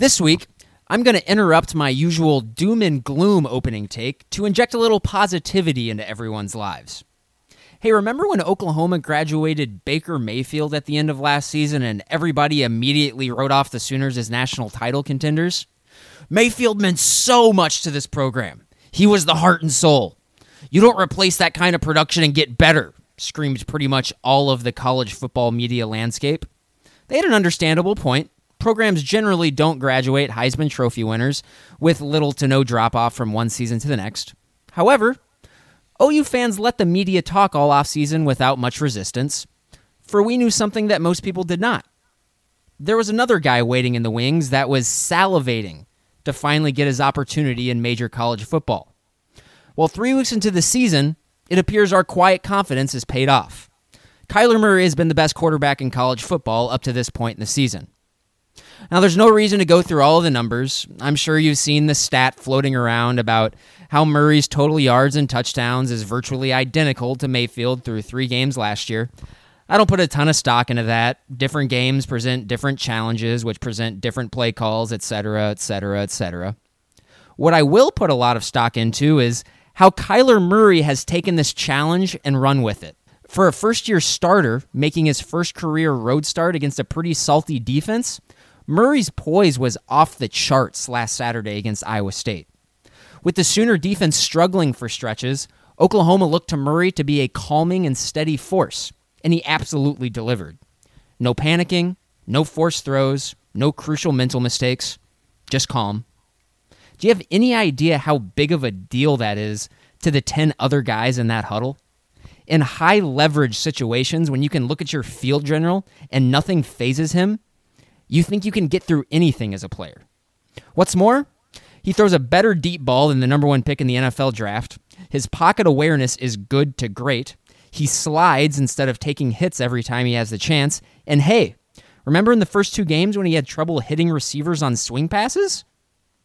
This week, I'm going to interrupt my usual doom and gloom opening take to inject a little positivity into everyone's lives. Hey, remember when Oklahoma graduated Baker Mayfield at the end of last season and everybody immediately wrote off the Sooners as national title contenders? Mayfield meant so much to this program. He was the heart and soul. You don't replace that kind of production and get better, screamed pretty much all of the college football media landscape. They had an understandable point programs generally don't graduate Heisman Trophy winners with little to no drop off from one season to the next. However, OU fans let the media talk all offseason without much resistance, for we knew something that most people did not. There was another guy waiting in the wings that was salivating to finally get his opportunity in major college football. Well, three weeks into the season, it appears our quiet confidence has paid off. Kyler Murray has been the best quarterback in college football up to this point in the season. Now, there's no reason to go through all of the numbers. I'm sure you've seen the stat floating around about how Murray's total yards and touchdowns is virtually identical to Mayfield through three games last year. I don't put a ton of stock into that. Different games present different challenges, which present different play calls, etc., etc., etc. What I will put a lot of stock into is how Kyler Murray has taken this challenge and run with it. For a first year starter, making his first career road start against a pretty salty defense, Murray's poise was off the charts last Saturday against Iowa State. With the Sooner defense struggling for stretches, Oklahoma looked to Murray to be a calming and steady force, and he absolutely delivered. No panicking, no forced throws, no crucial mental mistakes, just calm. Do you have any idea how big of a deal that is to the 10 other guys in that huddle? In high leverage situations, when you can look at your field general and nothing fazes him, you think you can get through anything as a player. What's more, he throws a better deep ball than the number one pick in the NFL draft. His pocket awareness is good to great. He slides instead of taking hits every time he has the chance. And hey, remember in the first two games when he had trouble hitting receivers on swing passes?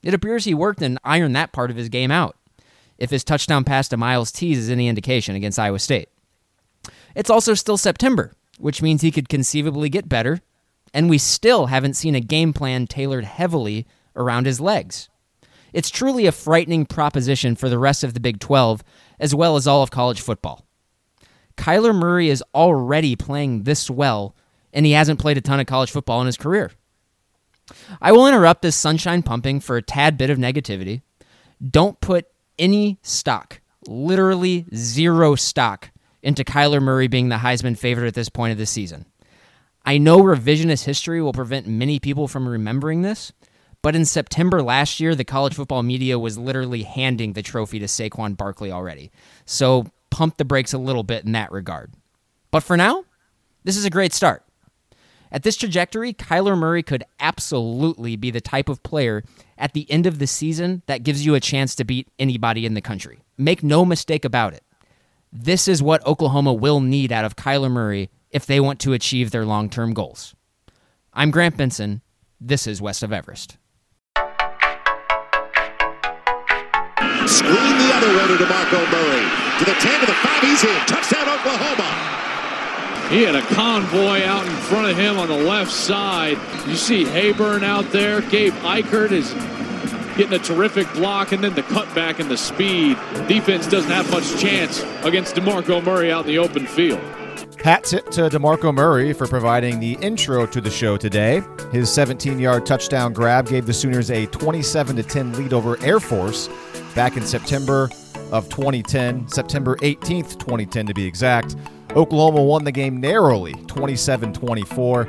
It appears he worked and ironed that part of his game out, if his touchdown pass to Myles Tease is any indication against Iowa State. It's also still September, which means he could conceivably get better and we still haven't seen a game plan tailored heavily around his legs. It's truly a frightening proposition for the rest of the Big 12, as well as all of college football. Kyler Murray is already playing this well, and he hasn't played a ton of college football in his career. I will interrupt this sunshine pumping for a tad bit of negativity. Don't put any stock, literally zero stock, into Kyler Murray being the Heisman favorite at this point of the season. I know revisionist history will prevent many people from remembering this, but in September last year, the college football media was literally handing the trophy to Saquon Barkley already. So pump the brakes a little bit in that regard. But for now, this is a great start. At this trajectory, Kyler Murray could absolutely be the type of player at the end of the season that gives you a chance to beat anybody in the country. Make no mistake about it. This is what Oklahoma will need out of Kyler Murray if they want to achieve their long term goals. I'm Grant Benson. This is West of Everest. Screen the other way to DeMarco Murray. To the 10, to the 5, he's in. Touchdown, Oklahoma. He had a convoy out in front of him on the left side. You see Hayburn out there. Gabe Ikard is getting a terrific block, and then the cutback and the speed. Defense doesn't have much chance against DeMarco Murray out in the open field. Hats it to DeMarco Murray for providing the intro to the show today. His 17 yard touchdown grab gave the Sooners a 27 10 lead over Air Force back in September of 2010, September 18th, 2010 to be exact. Oklahoma won the game narrowly, 27 24.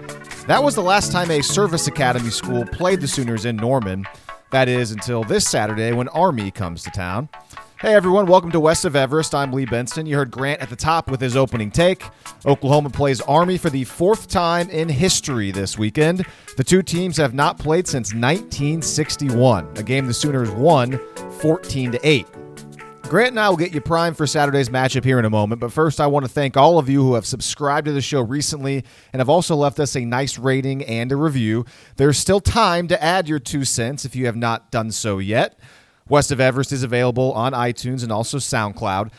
That was the last time a service academy school played the Sooners in Norman. That is until this Saturday when Army comes to town. Hey everyone, welcome to West of Everest. I'm Lee Benson. You heard Grant at the top with his opening take. Oklahoma plays Army for the fourth time in history this weekend. The two teams have not played since 1961, a game the Sooners won 14 to 8. Grant and I will get you primed for Saturday's matchup here in a moment, but first I want to thank all of you who have subscribed to the show recently and have also left us a nice rating and a review. There's still time to add your two cents if you have not done so yet. West of Everest is available on iTunes and also SoundCloud.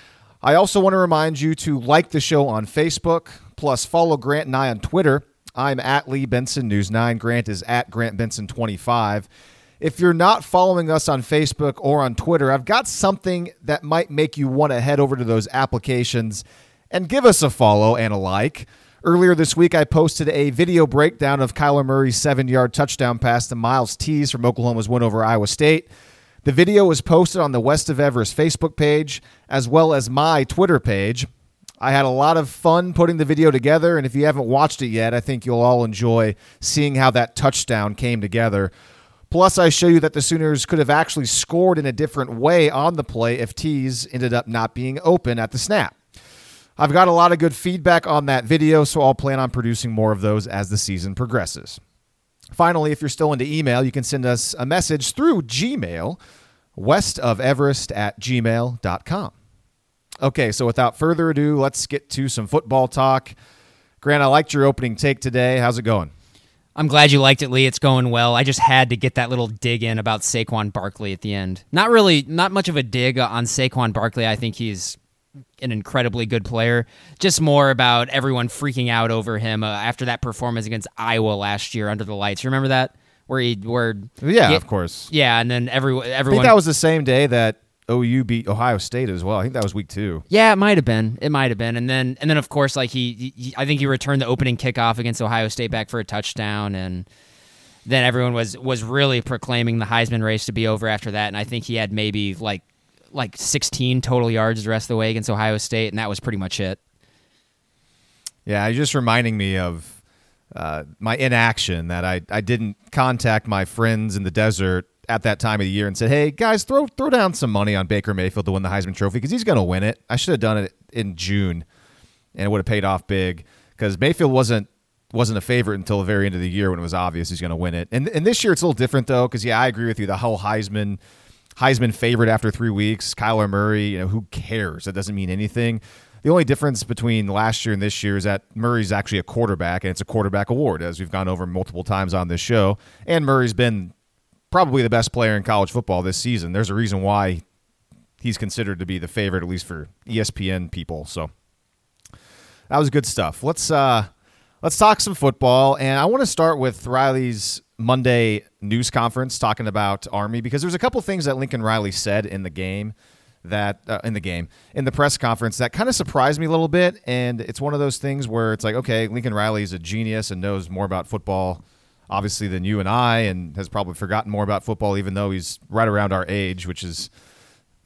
I also want to remind you to like the show on Facebook, plus follow Grant and I on Twitter. I'm at Lee Benson News 9. Grant is at Grant Benson 25. If you're not following us on Facebook or on Twitter, I've got something that might make you want to head over to those applications and give us a follow and a like. Earlier this week, I posted a video breakdown of Kyler Murray's seven yard touchdown pass to Myles Tease from Oklahoma's win over Iowa State. The video was posted on the West of Everest Facebook page as well as my Twitter page. I had a lot of fun putting the video together, and if you haven't watched it yet, I think you'll all enjoy seeing how that touchdown came together. Plus, I show you that the Sooners could have actually scored in a different way on the play if Tease ended up not being open at the snap. I've got a lot of good feedback on that video, so I'll plan on producing more of those as the season progresses. Finally, if you're still into email, you can send us a message through Gmail, westofeverest at gmail.com. Okay, so without further ado, let's get to some football talk. Grant, I liked your opening take today. How's it going? I'm glad you liked it, Lee. It's going well. I just had to get that little dig in about Saquon Barkley at the end. Not really, not much of a dig on Saquon Barkley. I think he's an incredibly good player. Just more about everyone freaking out over him uh, after that performance against Iowa last year under the lights. Remember that? Where he, where yeah, of course, yeah, and then every everyone. I think that was the same day that OU beat Ohio State as well. I think that was week two. Yeah, it might have been. It might have been. And then and then of course like he, he, I think he returned the opening kickoff against Ohio State back for a touchdown and then everyone was was really proclaiming the Heisman race to be over after that and I think he had maybe like like 16 total yards the rest of the way against Ohio State and that was pretty much it. Yeah, you're just reminding me of uh, my inaction that I, I didn't contact my friends in the desert at that time of the year and said, "Hey guys, throw throw down some money on Baker Mayfield to win the Heisman Trophy because he's going to win it." I should have done it in June, and it would have paid off big because Mayfield wasn't wasn't a favorite until the very end of the year when it was obvious he's going to win it. And and this year it's a little different though because yeah, I agree with you. The whole Heisman Heisman favorite after three weeks, Kyler Murray. You know who cares? That doesn't mean anything. The only difference between last year and this year is that Murray's actually a quarterback, and it's a quarterback award, as we've gone over multiple times on this show. And Murray's been probably the best player in college football this season. There's a reason why he's considered to be the favorite, at least for ESPN people. So that was good stuff. Let's uh, let's talk some football, and I want to start with Riley's Monday news conference talking about Army because there's a couple things that Lincoln Riley said in the game that uh, in the game in the press conference that kind of surprised me a little bit and it's one of those things where it's like okay lincoln riley is a genius and knows more about football obviously than you and i and has probably forgotten more about football even though he's right around our age which is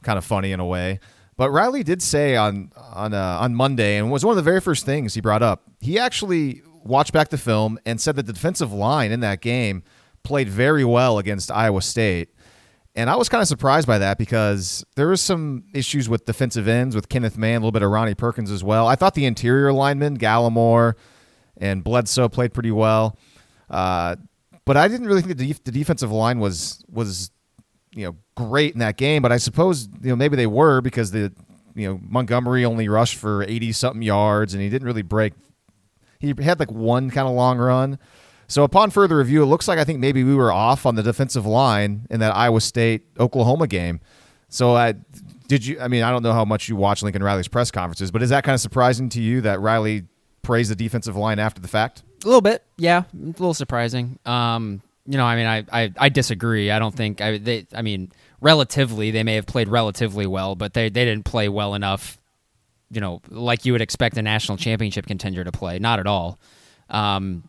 kind of funny in a way. But riley did say on on uh, on monday and was one of the very first things he brought up he actually watched back the film and said that the defensive line in that game played very well against iowa state and I was kind of surprised by that because there was some issues with defensive ends with Kenneth Mann, a little bit of Ronnie Perkins as well. I thought the interior linemen, Gallimore and Bledsoe, played pretty well. Uh, but I didn't really think the, def- the defensive line was was you know great in that game. But I suppose you know maybe they were because the you know Montgomery only rushed for eighty something yards and he didn't really break. He had like one kind of long run. So upon further review, it looks like I think maybe we were off on the defensive line in that Iowa State Oklahoma game. So I did you? I mean, I don't know how much you watch Lincoln Riley's press conferences, but is that kind of surprising to you that Riley praised the defensive line after the fact? A little bit, yeah, a little surprising. Um, you know, I mean, I, I, I disagree. I don't think I they. I mean, relatively, they may have played relatively well, but they they didn't play well enough. You know, like you would expect a national championship contender to play. Not at all. Um,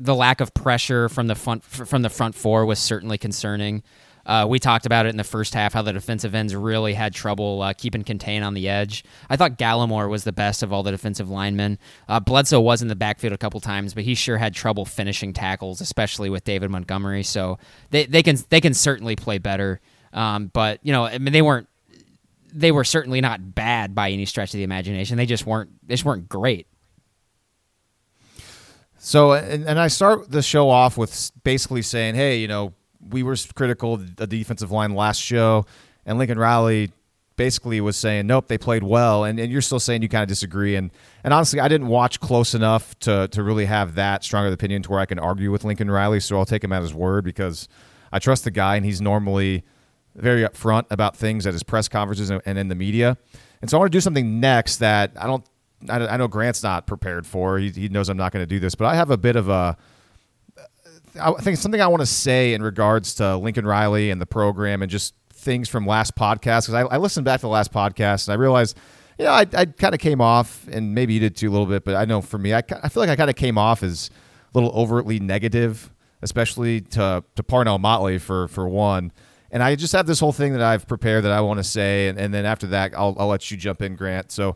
the lack of pressure from the front from the front four was certainly concerning. Uh, we talked about it in the first half how the defensive ends really had trouble uh, keeping contain on the edge. I thought Gallimore was the best of all the defensive linemen. Uh, Bledsoe was in the backfield a couple times, but he sure had trouble finishing tackles, especially with David Montgomery. So they, they can they can certainly play better. Um, but you know, I mean, they weren't they were certainly not bad by any stretch of the imagination. They just weren't they just weren't great. So, and, and I start the show off with basically saying, hey, you know, we were critical of the defensive line last show, and Lincoln Riley basically was saying, nope, they played well. And, and you're still saying you kind of disagree. And, and honestly, I didn't watch close enough to, to really have that strong of opinion to where I can argue with Lincoln Riley. So I'll take him at his word because I trust the guy, and he's normally very upfront about things at his press conferences and, and in the media. And so I want to do something next that I don't I, I know Grant's not prepared for. He, he knows I'm not going to do this, but I have a bit of a. I think something I want to say in regards to Lincoln Riley and the program and just things from last podcast because I, I, listened back to the last podcast and I realized, you know, I, I kind of came off and maybe you did too a little bit, but I know for me, I, I feel like I kind of came off as a little overtly negative, especially to to Parnell Motley for for one. And I just have this whole thing that I've prepared that I want to say, and, and then after that, I'll, I'll let you jump in, Grant. So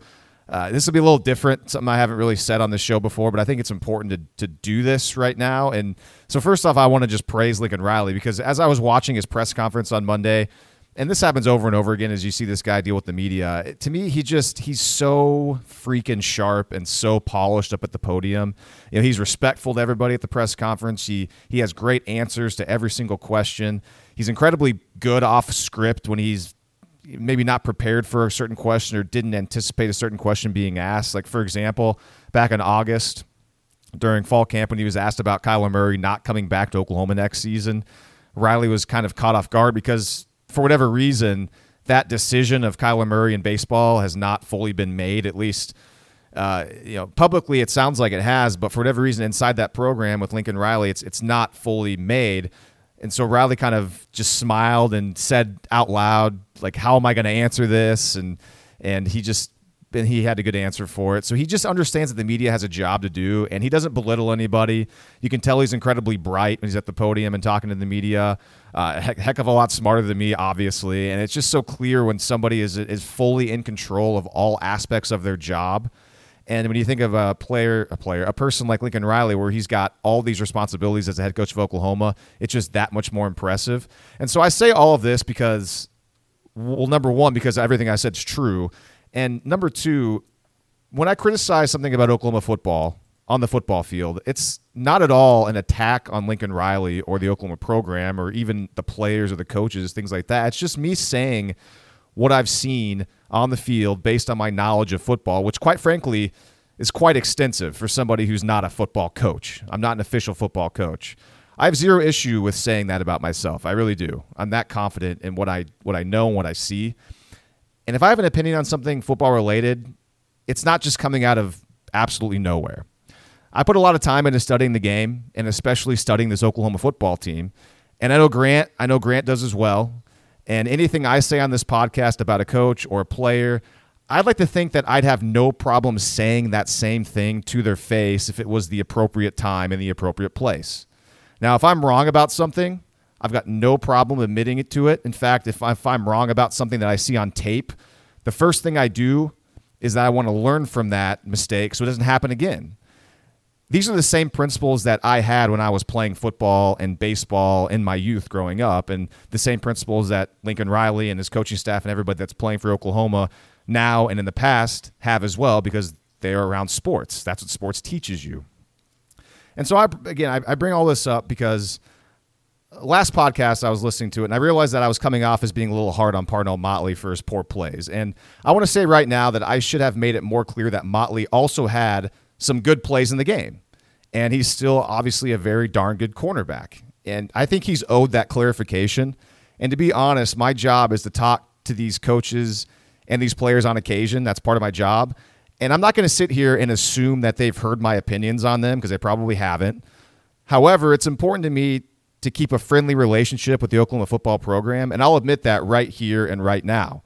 uh, this will be a little different, something I haven't really said on this show before, but I think it's important to, to do this right now. And so, first off, I want to just praise Lincoln Riley because as I was watching his press conference on Monday, and this happens over and over again as you see this guy deal with the media. To me, he just he's so freaking sharp and so polished up at the podium. You know, he's respectful to everybody at the press conference. He he has great answers to every single question. He's incredibly good off script when he's maybe not prepared for a certain question or didn't anticipate a certain question being asked. Like for example, back in August during fall camp when he was asked about Kyler Murray not coming back to Oklahoma next season, Riley was kind of caught off guard because for whatever reason, that decision of Kyler Murray in baseball has not fully been made. At least, uh, you know, publicly it sounds like it has, but for whatever reason, inside that program with Lincoln Riley, it's it's not fully made. And so Riley kind of just smiled and said out loud, like, "How am I going to answer this?" And and he just and he had a good answer for it. So he just understands that the media has a job to do, and he doesn't belittle anybody. You can tell he's incredibly bright when he's at the podium and talking to the media. Uh, heck, heck of a lot smarter than me, obviously, and it's just so clear when somebody is is fully in control of all aspects of their job. And when you think of a player, a player, a person like Lincoln Riley, where he's got all these responsibilities as the head coach of Oklahoma, it's just that much more impressive. And so I say all of this because, well, number one, because everything I said is true, and number two, when I criticize something about Oklahoma football on the football field, it's not at all an attack on Lincoln Riley or the Oklahoma program or even the players or the coaches, things like that. It's just me saying what I've seen on the field based on my knowledge of football, which, quite frankly, is quite extensive for somebody who's not a football coach. I'm not an official football coach. I have zero issue with saying that about myself. I really do. I'm that confident in what I what I know and what I see. And if I have an opinion on something football related, it's not just coming out of absolutely nowhere. I put a lot of time into studying the game and especially studying this Oklahoma football team. And I know Grant, I know Grant does as well. And anything I say on this podcast about a coach or a player, I'd like to think that I'd have no problem saying that same thing to their face if it was the appropriate time and the appropriate place. Now, if I'm wrong about something, I've got no problem admitting it to it. In fact, if, I'm wrong about something that I see on tape, the first thing I do is that I want to learn from that mistake so it doesn't happen again. These are the same principles that I had when I was playing football and baseball in my youth growing up, and the same principles that Lincoln Riley and his coaching staff and everybody that's playing for Oklahoma now and in the past have as well because they are around sports. That's what sports teaches you. And so, I, again, I, I bring all this up because – last podcast I was listening to it, and I realized that I was coming off as being a little hard on Parnell Motley for his poor plays. And I want to say right now that I should have made it more clear that Motley also had some good plays in the game. And he's still obviously a very darn good cornerback. And I think he's owed that clarification. And to be honest, my job is to talk to these coaches and these players on occasion. That's part of my job. And I'm not going to sit here and assume that they've heard my opinions on them because they probably haven't. However, it's important to me to keep a friendly relationship with the Oklahoma football program, and I'll admit that right here and right now.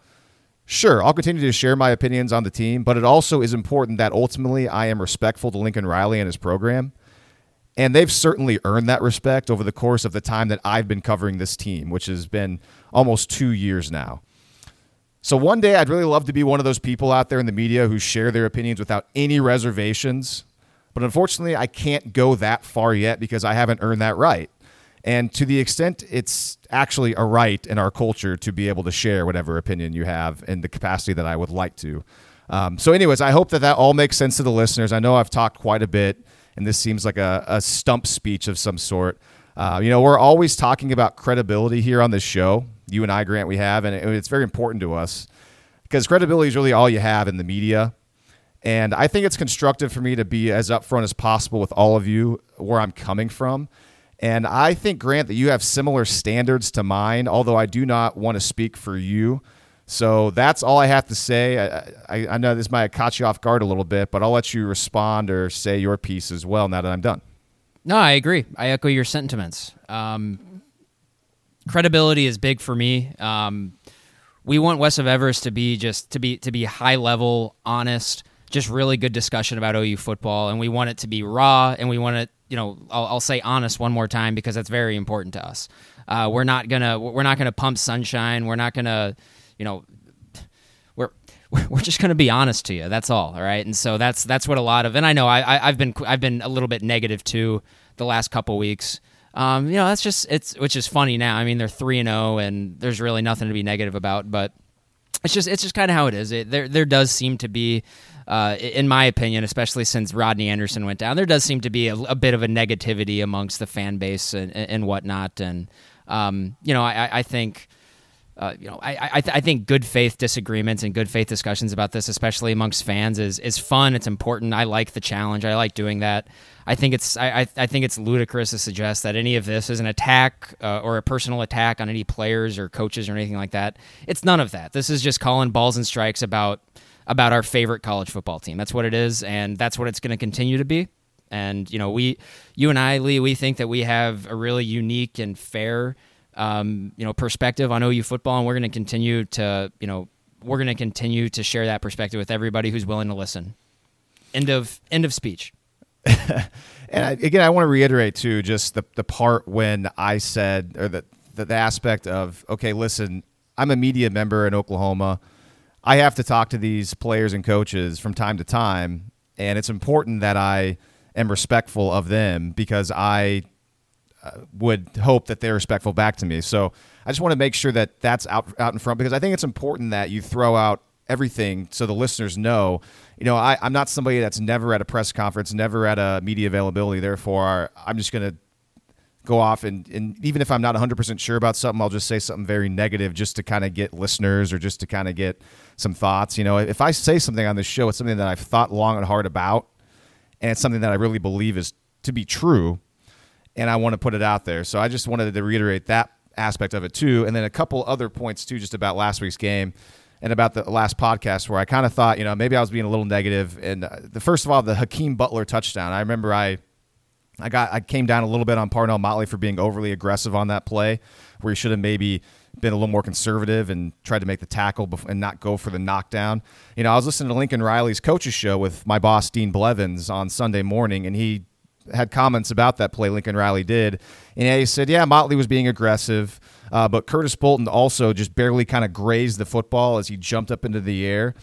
Sure, I'll continue to share my opinions on the team, but it also is important that ultimately I am respectful to Lincoln Riley and his program. And they've certainly earned that respect over the course of the time that I've been covering this team, which has been almost two years now. So one day I'd really love to be one of those people out there in the media who share their opinions without any reservations. But unfortunately, I can't go that far yet because I haven't earned that right. And to the extent it's actually a right in our culture to be able to share whatever opinion you have in the capacity that I would like to. Um, so, anyways, I hope that that all makes sense to the listeners. I know I've talked quite a bit, and this seems like a, a stump speech of some sort. Uh, you know, we're always talking about credibility here on this show. You and I, Grant, we have, and it, it's very important to us because credibility is really all you have in the media. And I think it's constructive for me to be as upfront as possible with all of you where I'm coming from and I think, Grant, that you have similar standards to mine, although I do not want to speak for you. So that's all I have to say. I, I, I know this might have caught you off guard a little bit, but I'll let you respond or say your piece as well now that I'm done. No, I agree. I echo your sentiments. Um, credibility is big for me. Um, we want West of Everest to be just to be to be high level, honest, just really good discussion about OU football, and we want it to be raw, and we want it, you know, I'll, I'll say honest one more time because that's very important to us. Uh, we're not gonna we're not gonna pump sunshine. We're not gonna, you know, we're we're just to be honest to you. That's all. All right. And so that's that's what a lot of and I know I, I have been I've been a little bit negative too the last couple weeks. Um, you know that's just it's which is funny now. I mean they're three and zero oh, and there's really nothing to be negative about. But it's just it's just kind of how it is. It, there there does seem to be uh, in my opinion, especially since Rodney Anderson went down, there does seem to be a, a bit of a negativity amongst the fan base and, and whatnot. And um, you know, I, I think. Uh, you know, I I, th- I, think good faith disagreements and good faith discussions about this, especially amongst fans, is is fun. It's important. I like the challenge. I like doing that. I think it's I I think it's ludicrous to suggest that any of this is an attack uh, or a personal attack on any players or coaches or anything like that. It's none of that. This is just calling balls and strikes about about our favorite college football team. That's what it is, and that's what it's going to continue to be. And you know, we, you and I, Lee, we think that we have a really unique and fair, um, you know, perspective on OU football, and we're going to continue to, you know, we're going to continue to share that perspective with everybody who's willing to listen. End of end of speech. and I, again, I want to reiterate too, just the the part when I said, or the, the the aspect of, okay, listen, I'm a media member in Oklahoma. I have to talk to these players and coaches from time to time, and it's important that I am respectful of them because I uh, would hope that they're respectful back to me. So I just want to make sure that that's out out in front because I think it's important that you throw out everything so the listeners know. You know, I, I'm not somebody that's never at a press conference, never at a media availability. Therefore, I'm just going to go off and, and even if I'm not 100% sure about something, I'll just say something very negative just to kind of get listeners or just to kind of get some thoughts. You know, if I say something on this show, it's something that I've thought long and hard about, and it's something that I really believe is to be true, and I want to put it out there. So I just wanted to reiterate that aspect of it too, and then a couple other points too, just about last week's game and about the last podcast where I kind of thought, you know, maybe I was being a little negative. And uh, the first of all, the Hakeem Butler touchdown. I remember I I got I came down a little bit on Parnell Motley for being overly aggressive on that play, where he should have maybe been a little more conservative and tried to make the tackle and not go for the knockdown. You know, I was listening to Lincoln Riley's coaches show with my boss Dean Blevins on Sunday morning, and he had comments about that play Lincoln Riley did, and he said, "Yeah, Motley was being aggressive, uh, but Curtis Bolton also just barely kind of grazed the football as he jumped up into the air."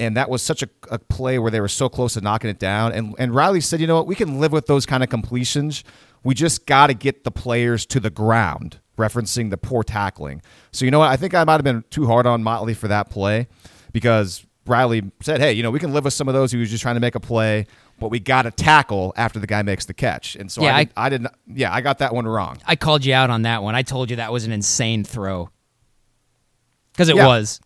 And that was such a, a, play where they were so close to knocking it down. And and Riley said, you know what, we can live with those kind of completions. We just got to get the players to the ground, referencing the poor tackling. So you know what, I think I might have been too hard on Motley for that play because Riley said, hey, you know, we can live with some of those who was just trying to make a play. But we got to tackle after the guy makes the catch, and so yeah, I, did, I, I didn't. Yeah, I got that one wrong. I called you out on that one. I told you that was an insane throw because it yeah. was.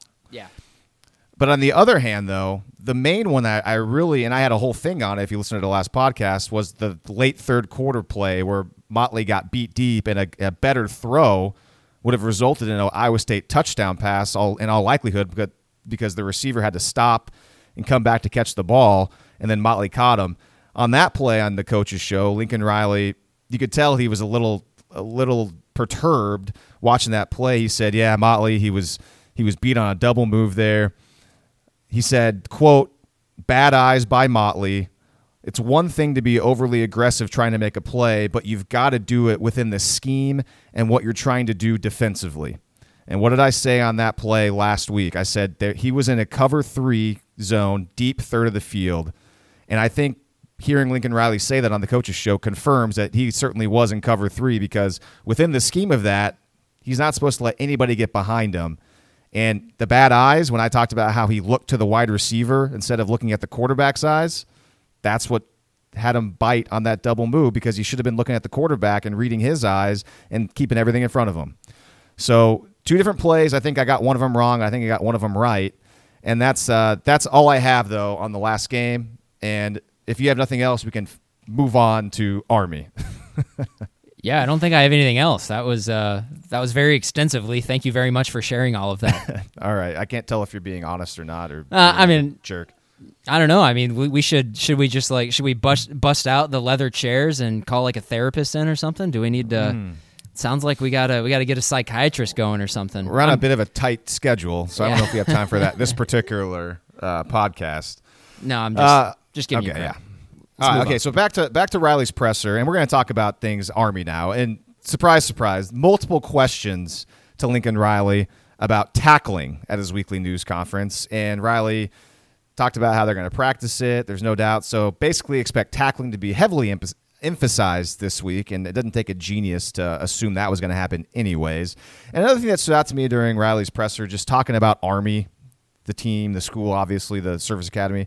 But on the other hand, though, the main one that I really, and I had a whole thing on it if you listen to the last podcast, was the late third quarter play where Motley got beat deep and a, a better throw would have resulted in an Iowa State touchdown pass all, in all likelihood because, because the receiver had to stop and come back to catch the ball, and then Motley caught him. On that play on the coach's show, Lincoln Riley, you could tell he was a little a little perturbed watching that play. He said, "Yeah, Motley, he was he was beat on a double move there." He said, quote, bad eyes by Motley. It's one thing to be overly aggressive trying to make a play, but you've got to do it within the scheme and what you're trying to do defensively. And what did I say on that play last week? I said that he was in a cover three zone, deep third of the field. And I think hearing Lincoln Riley say that on the coaches show confirms that he certainly was in cover three because within the scheme of that, he's not supposed to let anybody get behind him. And the bad eyes, when I talked about how he looked to the wide receiver instead of looking at the quarterback's eyes, that's what had him bite on that double move because he should have been looking at the quarterback and reading his eyes and keeping everything in front of him. So, two different plays. I think I got one of them wrong. I think I got one of them right. And that's uh, that's all I have though on the last game. And if you have nothing else, we can move on to Army. yeah, I don't think I have anything else. That was uh, that was very extensively. Thank you very much for sharing all of that. All right, I can't tell if you're being honest or not, or Uh, I mean- jerk. I don't know. I mean, we, we should should we just like should we bust bust out the leather chairs and call like a therapist in or something? Do we need to? Hmm. Sounds like we gotta we gotta get a psychiatrist going or something. We're on a I'm- bit of a tight schedule, so I don't know if we have time for that this particular uh, podcast. no, I'm just Uh, just giving okay, you yeah. crap. All right, okay, on. so back to back to Riley's presser, and we're going to talk about things Army now. And surprise, surprise, multiple questions to Lincoln Riley about tackling at his weekly news conference, and Riley talked about how they're going to practice it. There's no doubt. So basically, expect tackling to be heavily emph- emphasized this week, and it doesn't take a genius to assume that was going to happen anyways. And another thing that stood out to me during Riley's presser, just talking about Army, the team, the school, obviously the service academy.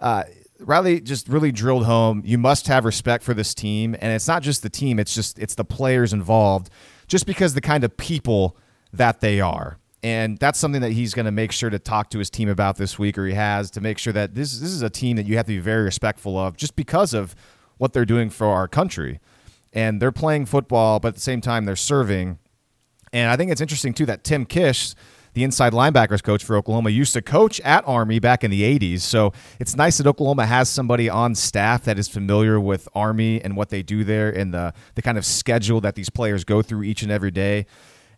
Uh, Riley just really drilled home. You must have respect for this team, and it's not just the team; it's just it's the players involved. Just because the kind of people that they are, and that's something that he's going to make sure to talk to his team about this week, or he has to make sure that this this is a team that you have to be very respectful of, just because of what they're doing for our country, and they're playing football, but at the same time they're serving. And I think it's interesting too that Tim Kish, the inside linebackers coach for Oklahoma, used to coach at Army back in the 80s. So it's nice that Oklahoma has somebody on staff that is familiar with Army and what they do there and the, the kind of schedule that these players go through each and every day.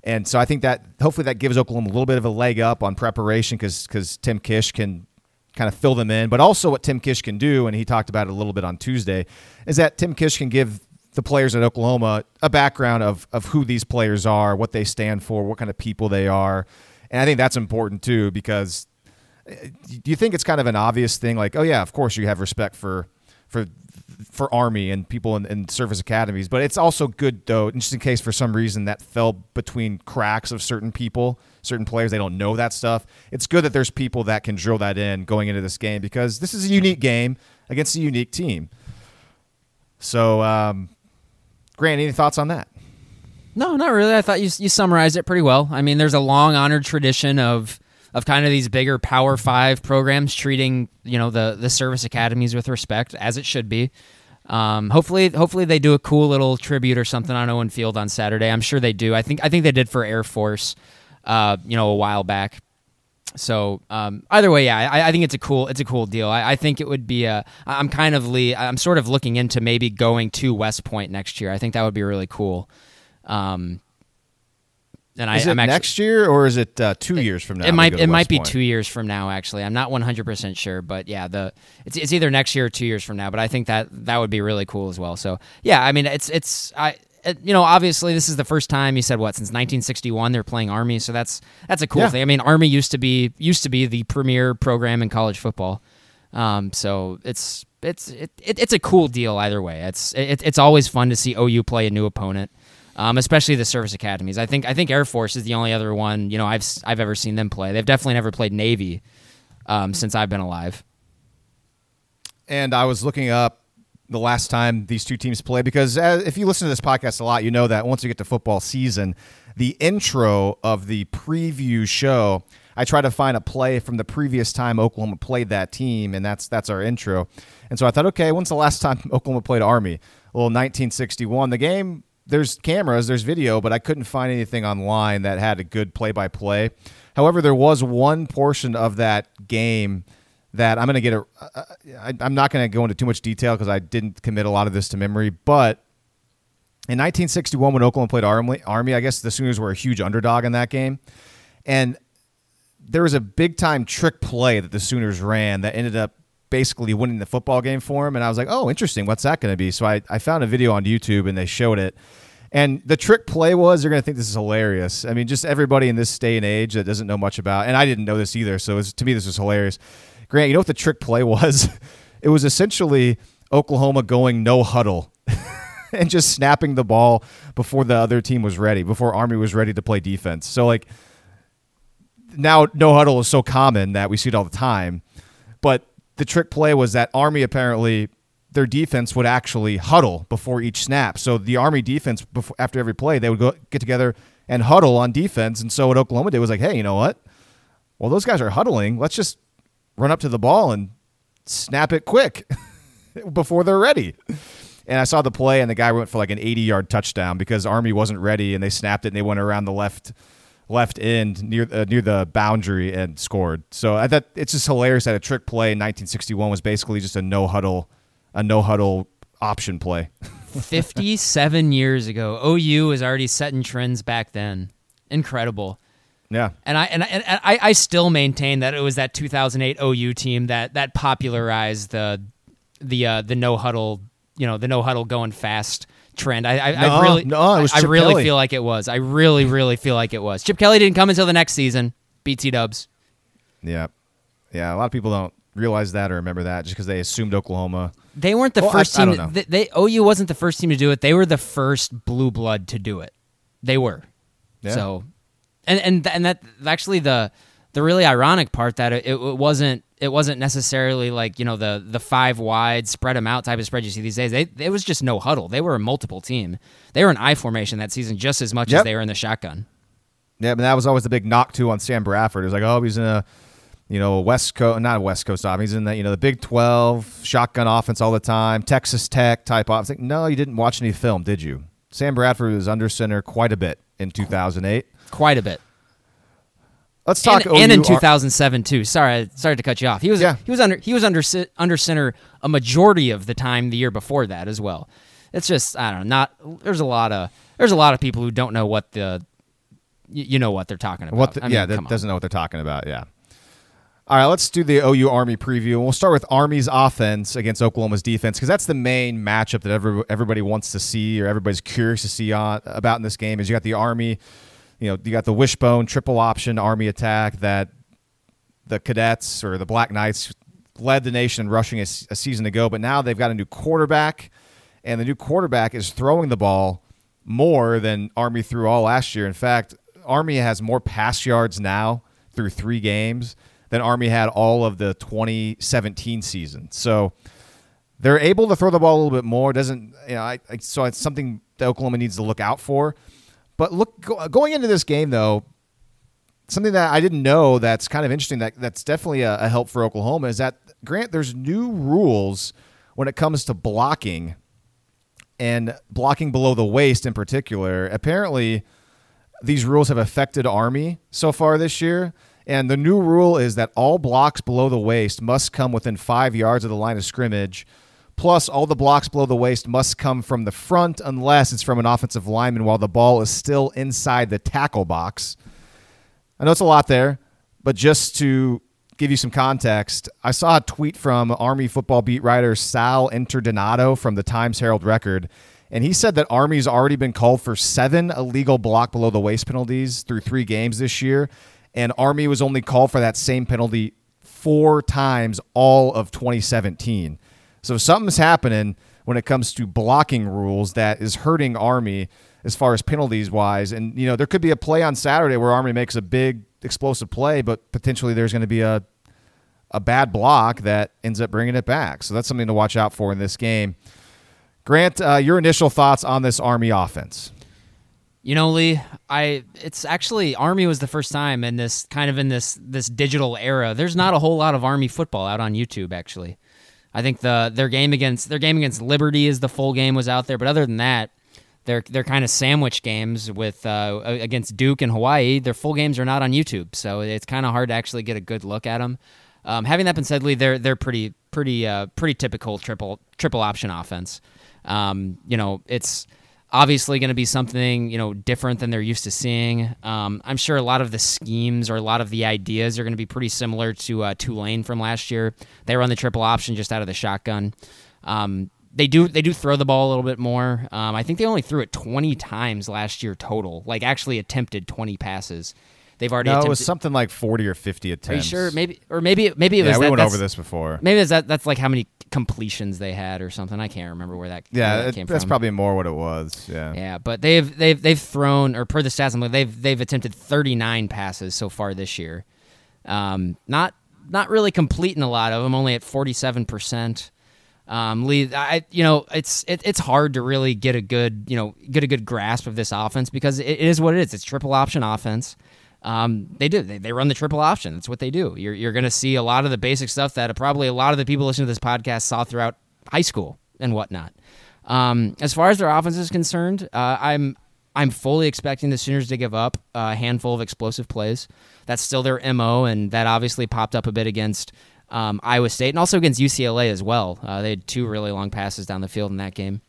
And so I think that hopefully that gives Oklahoma a little bit of a leg up on preparation because Tim Kish can kind of fill them in. But also what Tim Kish can do, and he talked about it a little bit on Tuesday, is that Tim Kish can give the players at Oklahoma a background of of who these players are, what they stand for, what kind of people they are. And I think that's important too because uh, do you think it's kind of an obvious thing like, oh yeah, of course you have respect for for for army and people in, in service academies, but it's also good though, just in case for some reason that fell between cracks of certain people, certain players, they don't know that stuff. It's good that there's people that can drill that in going into this game because this is a unique game against a unique team. So, um, Grant, any thoughts on that? No, not really. I thought you you summarized it pretty well. I mean, there's a long honored tradition of of kind of these bigger Power Five programs treating you know the the service academies with respect as it should be. Um, hopefully, hopefully they do a cool little tribute or something on Owen Field on Saturday. I'm sure they do. I think I think they did for Air Force, uh, you know, a while back. So um, either way, yeah, I, I think it's a cool it's a cool deal. I, I think it would be a. I'm kind of le- I'm sort of looking into maybe going to West Point next year. I think that would be really cool. Um, and Is I, it I'm actually, next year or is it uh, two years from now? it might it might be Point? two years from now. Actually, I'm not 100 percent sure, but yeah, the it's it's either next year or two years from now. But I think that that would be really cool as well. So yeah, I mean, it's it's I. it- You know, obviously, this is the first time you said what since 1961 they're playing Army, so that's that's a cool Yeah. thing. I mean, Army used to be used to be the premier program in college football, um, so it's it's it, it, it's a cool deal either way. It's it, it's always fun to see OU play a new opponent, um, especially the service academies. I think I think Air Force is the only other one you know I've I've ever seen them play. They've definitely never played Navy um, since I've been alive. And I was looking up the last time these two teams played because uh, if you listen to this podcast a lot, you know that once you get to football season, the intro of the preview show, I try to find a play from the previous time Oklahoma played that team, and that's that's our intro. And so I thought, okay, when's the last time Oklahoma played Army? Well, 1961. The game, there's cameras, there's video, but I couldn't find anything online that had a good play-by-play. However, there was one portion of that game that I'm going to get a. Uh, I, I'm not going to go into too much detail because I didn't commit a lot of this to memory. But in 1961, when Oklahoma played Army, Army, I guess the Sooners were a huge underdog in that game, and there was a big time trick play that the Sooners ran that ended up basically winning the football game for him. And I was like, oh, interesting. What's that going to be? So I, I found a video on YouTube and they showed it. And the trick play was you're going to think this is hilarious. I mean, just everybody in this day and age that doesn't know much about, and I didn't know this either. So it's, to me, this was hilarious. Grant, you know what the trick play was? it was essentially Oklahoma going no huddle and just snapping the ball before the other team was ready, before Army was ready to play defense. So like now no huddle is so common that we see it all the time. But the trick play was that Army apparently their defense would actually huddle before each snap. So the Army defense before, after every play they would go get together and huddle on defense. And so what Oklahoma did was like, hey, you know what? Well, those guys are huddling. Let's just run up to the ball and snap it quick before they're ready. And I saw the play, and the guy went for like an 80 yard touchdown because Army wasn't ready, and they snapped it, and they went around the left left end near uh, near the boundary and scored. So I thought it's just hilarious that a trick play in 1961 was basically just a no huddle, a no huddle option play. 57 years ago, OU was already setting trends back then. Incredible. Yeah. And I and I, and I, I still maintain that it was that 2008 OU team that that popularized the the uh, the no huddle, you know, the no huddle going fast trend. I I, No, I really no, it was I Chip really Kelly. feel like it was. I really really feel like it was. Chip Kelly didn't come until the next season. BT Dubs. Yeah. Yeah. A lot of people don't realize that or remember that just because they assumed Oklahoma. They weren't the first I team. know. They, they OU wasn't the first team to do it. They were the first blue blood to do it. They were. Yeah. So, and and and that actually the the really ironic part that it, it wasn't it wasn't necessarily like you know the the five wide spread them out type of spread you see these days. They it was just no huddle. They were a multiple team. They were an I formation that season just as much as they were in the shotgun. Yeah, but that was always the big knock too on Sam Bradford. It was like, oh, he's in a, you know, West Coast, not a West Coast offense. He's in the, you know, the Big Twelve shotgun offense all the time, Texas Tech type offense. Like, no, you didn't watch any film, did you? Sam Bradford was under center quite a bit in 2008. Quite a bit. Let's talk. and, and in 2007 too. Sorry, sorry to cut you off. He was Yeah. he was under he was under under center a majority of the time the year before that as well. It's just I don't know. Not there's a lot of there's a lot of people who don't know what the you know what they're talking about. What? The, I mean, yeah, that doesn't know what they're talking about. Yeah. All right, let's do the OU Army preview. And we'll start with Army's offense against Oklahoma's defense because that's the main matchup that every, everybody wants to see or everybody's curious to see on, about in this game. Is you got the Army, you know, you got the wishbone triple option Army attack that the Cadets or the Black Knights led the nation in rushing a season ago, but now they've got a new quarterback, and the new quarterback is throwing the ball more than Army threw all last year. In fact, Army has more pass yards now through three games than Army had all of the 2017 season. So they're able to throw the ball a little bit more. Doesn't you know? I, I, so it's something that Oklahoma needs to look out for. But look, go, uh, going into this game though, something that I didn't know that's kind of interesting that that's definitely a, a help for Oklahoma is that Grant, there's new rules when it comes to blocking and blocking below the waist in particular. Apparently, these rules have affected Army so far this year. And the new rule is that all blocks below the waist must come within five yards of the line of scrimmage. Plus, all the blocks below the waist must come from the front unless it's from an offensive lineman while the ball is still inside the tackle box. I know it's a lot there, but just to give you some context, I saw a tweet from Army football beat writer Sal Interdonato from the Times Herald Record, and he said that Army's already been called for seven illegal block below the waist penalties through three games this year, and Army was only called for that same penalty four times all of 2017. So something's happening when it comes to blocking rules that is hurting Army as far as penalties wise. And you know, there could be a play on Saturday where Army makes a big explosive play, but potentially there's going to be a a bad block that ends up bringing it back. So that's something to watch out for in this game. Grant, uh, your initial thoughts on this Army offense? You know, Lee, I it's actually Army was the first time in this kind of in this this digital era. There's not a whole lot of Army football out on YouTube actually. I think the their game against their game against Liberty is the full game was out there, but other than that, they're they're kind of sandwich games with uh, against Duke and Hawaii. Their full games are not on YouTube, so it's kind of hard to actually get a good look at them. Um, having that been said, Lee, they're they're pretty pretty uh, pretty typical triple triple option offense. Um, you know, it's obviously going to be something you know different than they're used to seeing. Um, I'm sure a lot of the schemes or a lot of the ideas are going to be pretty similar to uh, Tulane from last year. They run the triple option just out of the shotgun. Um, they do they do throw the ball a little bit more. Um, I think they only threw it 20 times last year total. Like actually attempted 20 passes. They've already No, it was something like 40 or 50 attempts. are you sure? Maybe or maybe maybe it Yeah, was we that, went over this before. Maybe that's that, that's like how many completions they had or something. I can't remember where that where Yeah, that it- that's from. probably more what it was. Yeah. Yeah, but they've they've they've thrown or per the stats, I'm like, they've they've attempted 39 passes so far this year. Um, not not really completing a lot of them, only at 47 percent. Um, Lee, I you know it's it, it's hard to really get a good you know get a good grasp of this offense because it, it is what it is. It's triple option offense. Um, they do they, they run the triple option. That's what they do. You're you're going to see a lot of the basic stuff that probably a lot of the people listening to this podcast saw throughout high school and whatnot. Um, as far as their offense is concerned, uh, I'm I'm fully expecting the Sooners to give up a handful of explosive plays. That's still their mo, and that obviously popped up a bit against um, Iowa State and also against UCLA as well. Uh, they had two really long passes down the field in that game.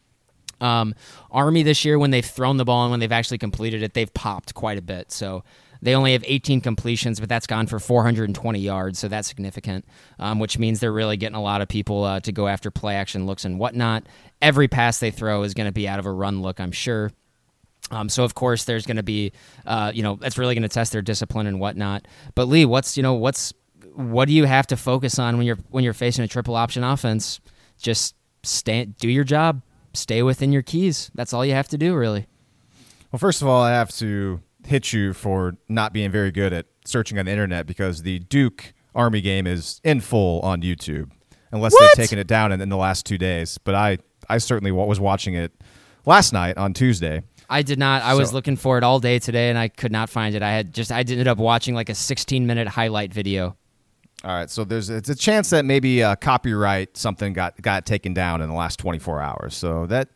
Um, Army this year, when they've thrown the ball and when they've actually completed it, they've popped quite a bit. So they only have 18 completions, but that's gone for 420 yards, so that's significant, um, which means they're really getting a lot of people uh, to go after play action looks and whatnot. Every pass they throw is going to be out of a run look, I'm sure. Um, so of course there's going to be, uh, you know, that's really going to test their discipline and whatnot. But Lee, what's you know what's what do you have to focus on when you're when you're facing a triple option offense? Just stay, do your job, stay within your keys. That's all you have to do, really. Well, first of all, I have to hit you for not being very good at searching on the internet because the Duke Army game is in full on YouTube, unless What? they've taken it down in, in the last two days. But I, I certainly was watching it last night on Tuesday. I did not. I was looking for it all day today, and I could not find it. I had just I ended up watching like a 16 minute highlight video. All right, so there's it's a chance that maybe uh, copyright something got got taken down in the last 24 hours. So that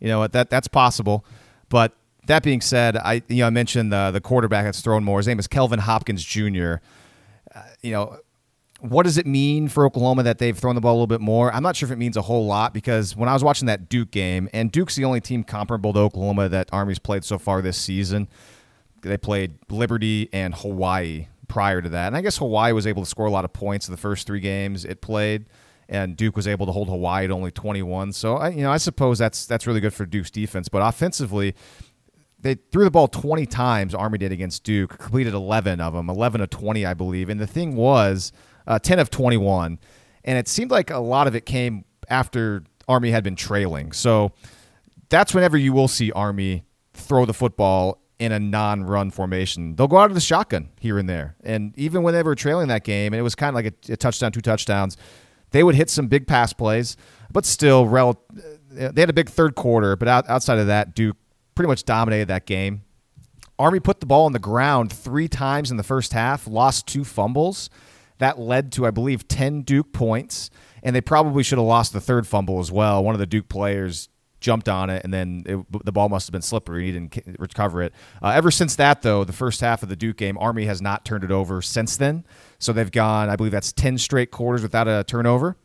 you know what that that's possible. But that being said, I you know I mentioned the the quarterback that's thrown more. His name is Kelvin Hopkins Jr. Uh, you know, what does it mean for Oklahoma that they've thrown the ball a little bit more? I'm not sure if it means a whole lot because when I was watching that Duke game, and Duke's the only team comparable to Oklahoma that Army's played so far this season. They played Liberty and Hawaii prior to that. And I guess Hawaii was able to score a lot of points in the first three games it played, and Duke was able to hold Hawaii to only 21. So, I, you know, I suppose that's that's really good for Duke's defense. But offensively, they threw the ball 20 times army did against duke completed 11 of them 11 of 20 i believe. And the thing was uh, 10 of 21 and it seemed like a lot of it came after army had been trailing. So that's whenever you will see army throw the football in a non-run formation. They'll go out of the shotgun here and there. And even when they were trailing that game and it was kind of like a, a touchdown two touchdowns they would hit some big pass plays. But still rel- uh, they had a big third quarter. But out, outside of that duke pretty much dominated that game. Army put the ball on the ground three times in the first half, lost two fumbles. That led to, I believe, 10 Duke points, and they probably should have lost the third fumble as well. One of the Duke players jumped on it, and then it, the ball must have been slippery. He didn't recover it. Uh, ever since that, though, the first half of the Duke game, Army has not turned it over since then. So they've gone, I believe that's 10 straight quarters without a turnover.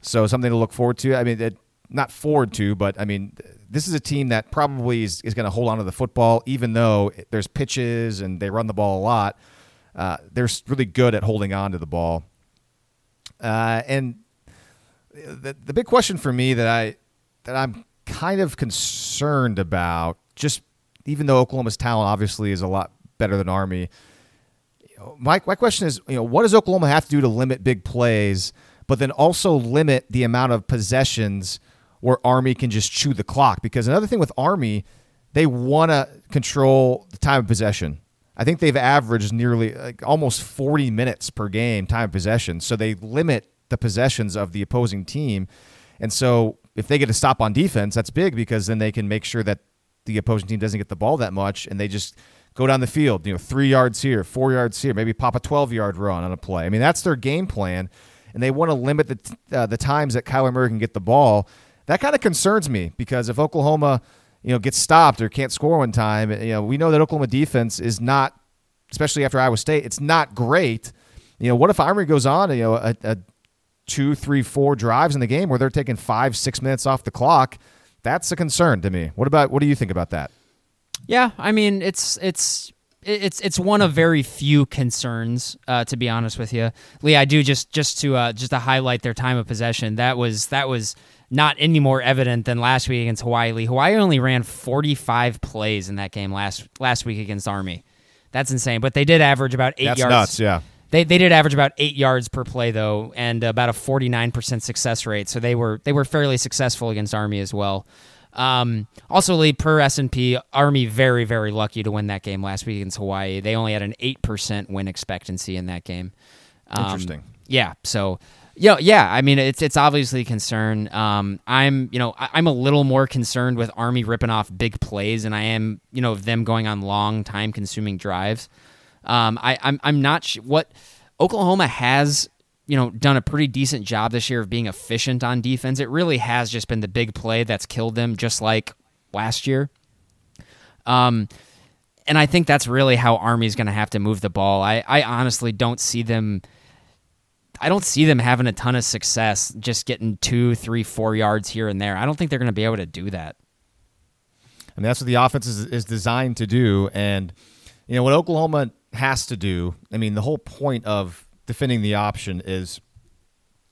So something to look forward to. I mean, it, not forward to, but I mean, this is a team that probably is, is going to hold on to the football, even though there's pitches and they run the ball a lot. Uh, they're really good at holding on to the ball. Uh, and the, the big question for me that I that I'm kind of concerned about, just even though Oklahoma's talent obviously is a lot better than Army, you know, my my question is, you know, what does Oklahoma have to do to limit big plays, but then also limit the amount of possessions where Army can just chew the clock? Because another thing with Army, they want to control the time of possession. I think they've averaged nearly like almost 40 minutes per game time of possession. So they limit the possessions of the opposing team. And so if they get a stop on defense, that's big because then they can make sure that the opposing team doesn't get the ball that much and they just go down the field, you know, three yards here, four yards here, maybe pop a 12 yard run on a play. I mean, that's their game plan. And they want to limit the, uh, the times that Kyler Murray can get the ball. That kind of concerns me because if Oklahoma, you know, gets stopped or can't score one time, you know, we know that Oklahoma defense is not, especially after Iowa State, it's not great. You know, what if Armory goes on, you know, a, a two, three, four drives in the game where they're taking five, six minutes off the clock? That's a concern to me. What about what do you think about that? Yeah, I mean it's it's it's it's one of very few concerns, uh, to be honest with you, Lee. I do just just to uh, just to highlight their time of possession. That was that was not any more evident than last week against Hawaii. Lee. Hawaii only ran 45 plays in that game last last week against Army. That's insane. But they did average about eight That's yards. nuts. Yeah. They, they did average about eight yards per play though, and about a forty nine percent success rate. So they were they were fairly successful against Army as well. Um, also, Lee, per S and P, Army very very lucky to win that game last week against Hawaii. They only had an eight percent win expectancy in that game. Um, Interesting. Yeah. So. Yeah, yeah. I mean, it's it's obviously a concern. Um, I'm, you know, I, I'm a little more concerned with Army ripping off big plays, and I am, you know, them going on long, time-consuming drives. Um, I, I'm, I'm not sh- what Oklahoma has you know, done a pretty decent job this year of being efficient on defense. It really has just been the big play that's killed them, just like last year. Um, and I think that's really how Army's going to have to move the ball. I, I honestly don't see them. I don't see them having a ton of success just getting two, three, four yards here and there. I don't think they're going to be able to do that. I mean, that's what the offense is, is designed to do. And, you know, what Oklahoma has to do, I mean, the whole point of defending the option is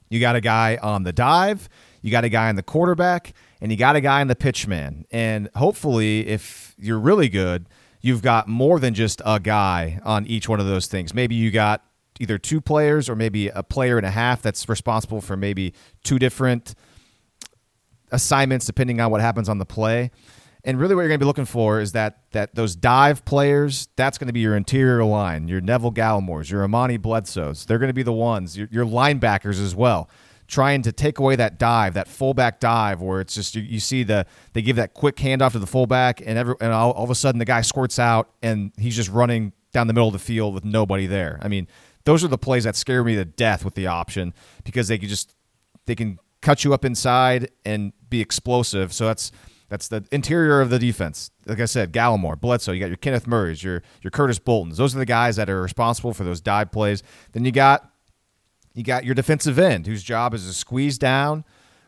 you got a guy on the dive, you got a guy on the quarterback, and you got a guy on the pitch man. And hopefully, if you're really good, you've got more than just a guy on each one of those things. Maybe you got either two players or maybe a player and a half that's responsible for maybe two different assignments depending on what happens on the play. And really, what you're going to be looking for is that that those dive players. That's going to be your interior line, your Neville Gallimores, your Amani Bledsoes. They're going to be the ones. Your, your linebackers as well, trying to take away that dive, that fullback dive, where it's just you, you see the they give that quick handoff to the fullback, and every and all, all of a sudden the guy squirts out and he's just running down the middle of the field with nobody there. I mean, those are the plays that scare me to death with the option because they can just they can cut you up inside and be explosive. So that's that's the interior of the defense. Like I said, Gallimore, Bledsoe, you got your Kenneth Murray's, your your Curtis Boltons. Those are the guys that are responsible for those dive plays. Then you got you got your defensive end, whose job is to squeeze down,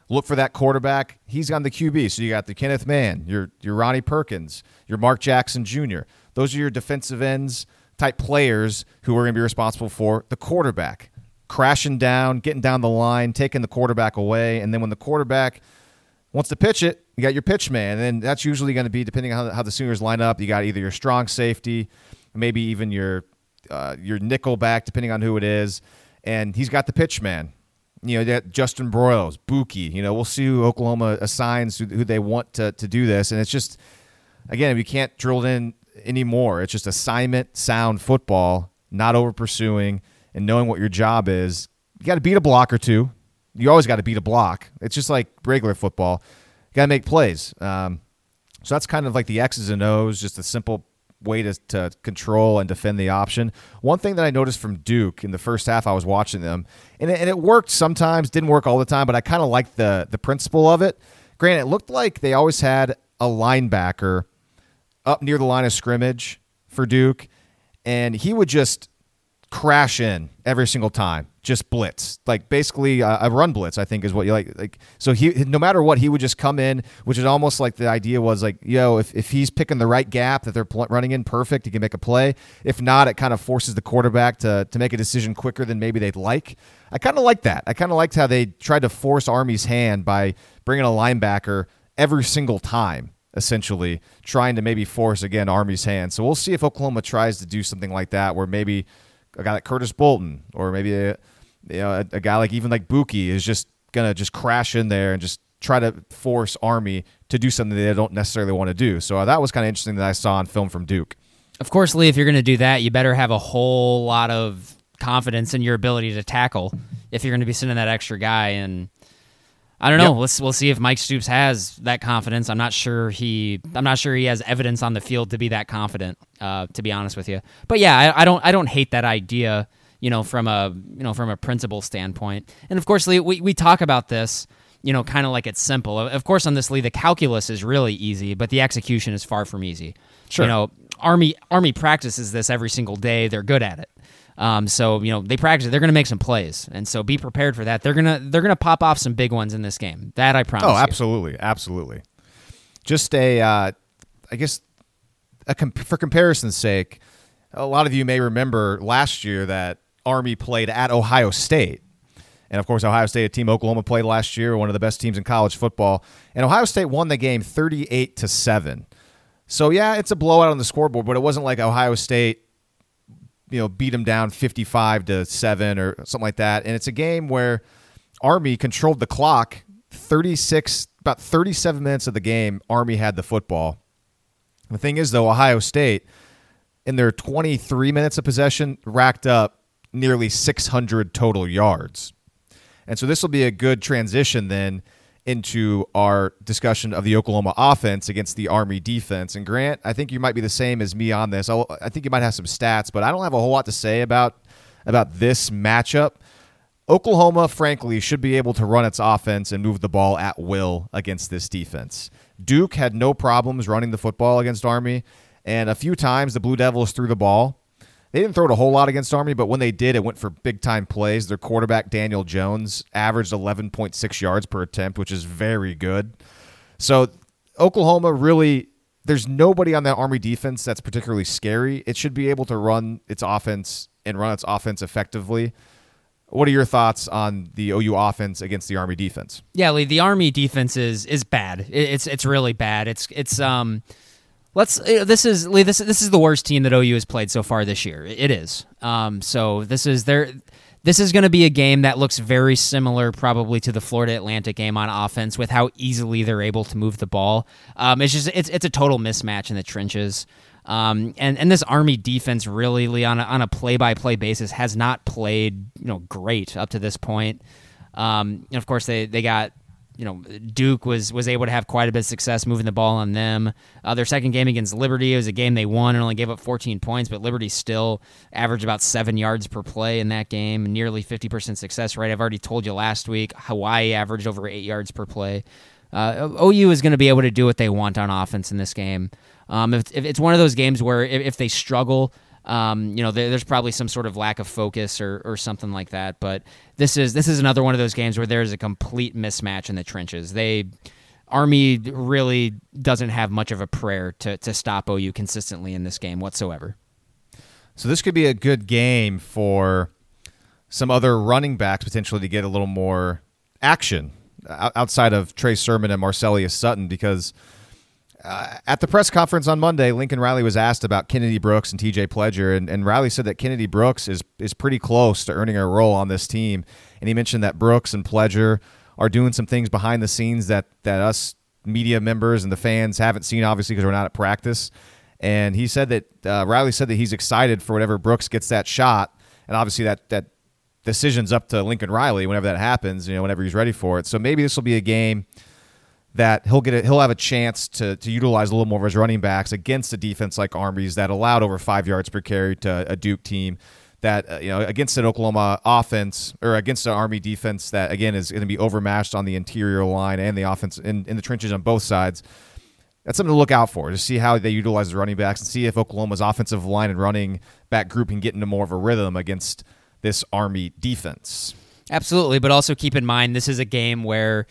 look for that quarterback. He's on the QB. So you got the Kenneth Mann, your your Ronnie Perkins, your Mark Jackson Jr. Those are your defensive ends type players who are going to be responsible for the quarterback crashing down, getting down the line, taking the quarterback away, and then when the quarterback wants to pitch it, you got your pitch man, and that's usually going to be depending on how, the Sooners line up. You got either your strong safety, maybe even your uh, your nickel back, depending on who it is, and he's got the pitch man. You know, that Justin Broiles, Bookie. You know, we'll see who Oklahoma assigns who, who they want to to do this, and it's just again, we can't drill in anymore. It's just assignment sound football, not over pursuing and knowing what your job is. You got to beat a block or two. You always got to beat a block. It's just like regular football You got to make plays. Um, so that's kind of like the X's and O's, just a simple way to, to control and defend the option. One thing that I noticed from Duke in the first half, I was watching them, and it, and it worked sometimes, didn't work all the time, but I kind of liked the the principle of it. Granted, it looked like they always had a linebacker up near the line of scrimmage for Duke, and he would just crash in every single time just blitz. Like basically a run blitz i think is what you like like so he no matter what he would just come in which is almost like the idea was like yo if, if he's picking the right gap that they're pl- running in perfect he can make a play. If not it kind of forces the quarterback to, to make a decision quicker than maybe they'd like. I kind of like that. I kind of liked how they tried to force army's hand by bringing a linebacker every single time essentially trying to maybe force again army's hand so we'll see if oklahoma tries to do something like that where maybe a guy like Curtis Bolton or maybe a, you know, a, a guy like even like Bookie is just gonna just crash in there and just try to force Army to do something they don't necessarily want to do. So that was kind of interesting that I saw on film from Duke. Of course, Lee, if you're going to do that, you better have a whole lot of confidence in your ability to tackle if you're going to be sending that extra guy. And I don't know. Yep. Let's we'll see if Mike Stoops has that confidence. I'm not sure he I'm not sure he has evidence on the field to be that confident. Uh, to be honest with you, but yeah, I, I don't I don't hate that idea. You know, from a you know from a principle standpoint, and of course, Lee, we we talk about this. You know, kind of like it's simple. Of course, on this, Lee, the calculus is really easy, but the execution is far from easy. Sure. You know, Army Army practices this every single day. They're good at it. Um, so you know they practice. They're going to make some plays, and so be prepared for that. They're gonna they're gonna pop off some big ones in this game. That I promise. Oh, absolutely, you. absolutely. Just a, uh, I guess, a comp- for comparison's sake, a lot of you may remember last year that Army played at Ohio State. And of course, Ohio State, a team Oklahoma played last year, one of the best teams in college football. And Ohio State won the game 38 to 7. So, yeah, it's a blowout on the scoreboard, but it wasn't like Ohio State you know beat them down 55 to 7 or something like that. And it's a game where army controlled the clock 36 about 37 minutes of the game army had the football. The thing is though ohio state in their 23 minutes of possession racked up nearly 600 total yards. And so this will be a good transition then into our discussion of the Oklahoma offense against the Army defense. And Grant, I think you might be the same as me on this. I'll, i think you might have some stats, but I don't have a whole lot to say about about this matchup. Oklahoma, frankly, should be able to run its offense and move the ball at will against this defense. Duke had no problems running the football against Army, and a few times the Blue Devils threw the ball. They didn't throw it a whole lot against Army, but when they did, it went for big time plays. Their quarterback, Daniel Jones, averaged 11.6 yards per attempt, which is very good. So, Oklahoma really, there's nobody on that Army defense that's particularly scary. It should be able to run its offense and run its offense effectively. What are your thoughts on the OU offense against the Army defense? Yeah, Lee, the Army defense is is bad. It's it's really bad. It's it's um let's uh, this is Lee, this this is the worst team that OU has played so far this year. It is. Um so this is their this is going to be a game that looks very similar probably to the Florida Atlantic game on offense with how easily they're able to move the ball. Um it's just it's it's a total mismatch in the trenches. Um, and and this Army defense really, on a, on a play by play basis, has not played you know great up to this point. Um, and of course, they they got you know Duke was was able to have quite a bit of success moving the ball on them. Uh, their second game against Liberty was a game they won and only gave up 14 points, but Liberty still averaged about seven yards per play in that game, nearly 50% success rate. I've already told you last week Hawaii averaged over eight yards per play. Uh, OU is going to be able to do what they want on offense in this game. Um, if, if, it's one of those games where if, if they struggle, um, you know, there, there's probably some sort of lack of focus or, or something like that. But this is this is another one of those games where there's a complete mismatch in the trenches. They Army really doesn't have much of a prayer to to stop OU consistently in this game whatsoever. So this could be a good game for some other running backs potentially to get a little more action outside of Trey Sermon and Marcelius Sutton because uh, at the press conference on Monday, Lincoln Riley was asked about Kennedy Brooks and TJ Pledger, and, and Riley said that Kennedy Brooks is is pretty close to earning a role on this team. And he mentioned that Brooks and Pledger are doing some things behind the scenes that that us media members and the fans haven't seen, obviously, because we're not at practice. And he said that uh, Riley said that he's excited for whatever Brooks gets that shot, and obviously that that decision's up to Lincoln Riley whenever that happens. You know, whenever he's ready for it. So maybe this will be a game that he'll get it, he'll have a chance to to utilize a little more of his running backs against a defense like Army's that allowed over five yards per carry to a Duke team. That uh, you know against an Oklahoma offense or against an Army defense that again is going to be overmatched on the interior line and the offense in, in the trenches on both sides. That's something to look out for to see how they utilize the running backs and see if Oklahoma's offensive line and running back group can get into more of a rhythm against this Army defense. Absolutely, but also keep in mind this is a game where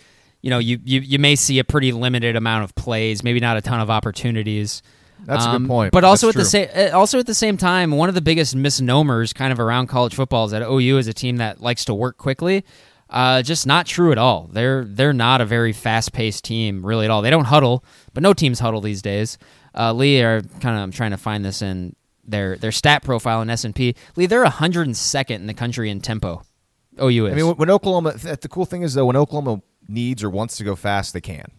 you know, you, you, you may see a pretty limited amount of plays, maybe not a ton of opportunities. That's um, a good um, point. But also That's at true. the same uh, also at the same time, one of the biggest misnomers kind of around college football is that OU is a team that likes to work quickly. Uh, just not true at all. They're they're not a very fast paced team really at all. They don't huddle, but no teams huddle these days. Uh, Lee are kind of I'm trying to find this in their their stat profile in S and P. Lee, they're 102nd in the country in tempo. OU is. I mean, when Oklahoma, the cool thing is though, when Oklahoma needs or wants to go fast, they can.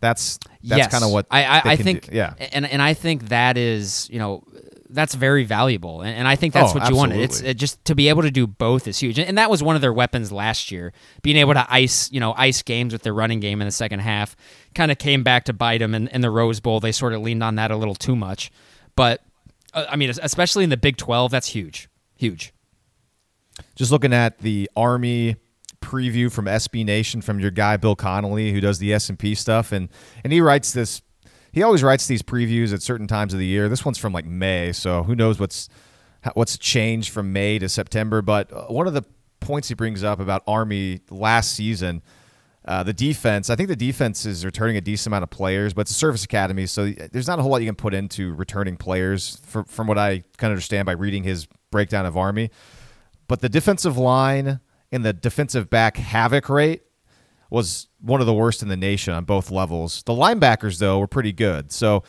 That's that's yes. kind of what I I, I think. Do. Yeah, and and I think that is you know that's very valuable, and, and I think that's oh, what absolutely. you wanted. It's it just to be able to do both is huge, and that was one of their weapons last year. Being able to ice you know ice games with their running game in the second half kind of came back to bite them in, in the Rose Bowl. They sort of leaned on that a little too much, but uh, I mean, especially in the Big Twelve, that's huge, huge. Just looking at the Army preview from SB Nation from your guy Bill Connolly, who does the S and P stuff, and and he writes this. He always writes these previews at certain times of the year. This one's from like May, so who knows what's what's changed from May to September. But uh, one of the points he brings up about Army last season. Uh, the defense, I think the defense is returning a decent amount of players, but it's a service academy, so there's not a whole lot you can put into returning players from, from what I can understand by reading his breakdown of Army. But the defensive line and the defensive back havoc rate was one of the worst in the nation on both levels. The linebackers, though, were pretty good. So,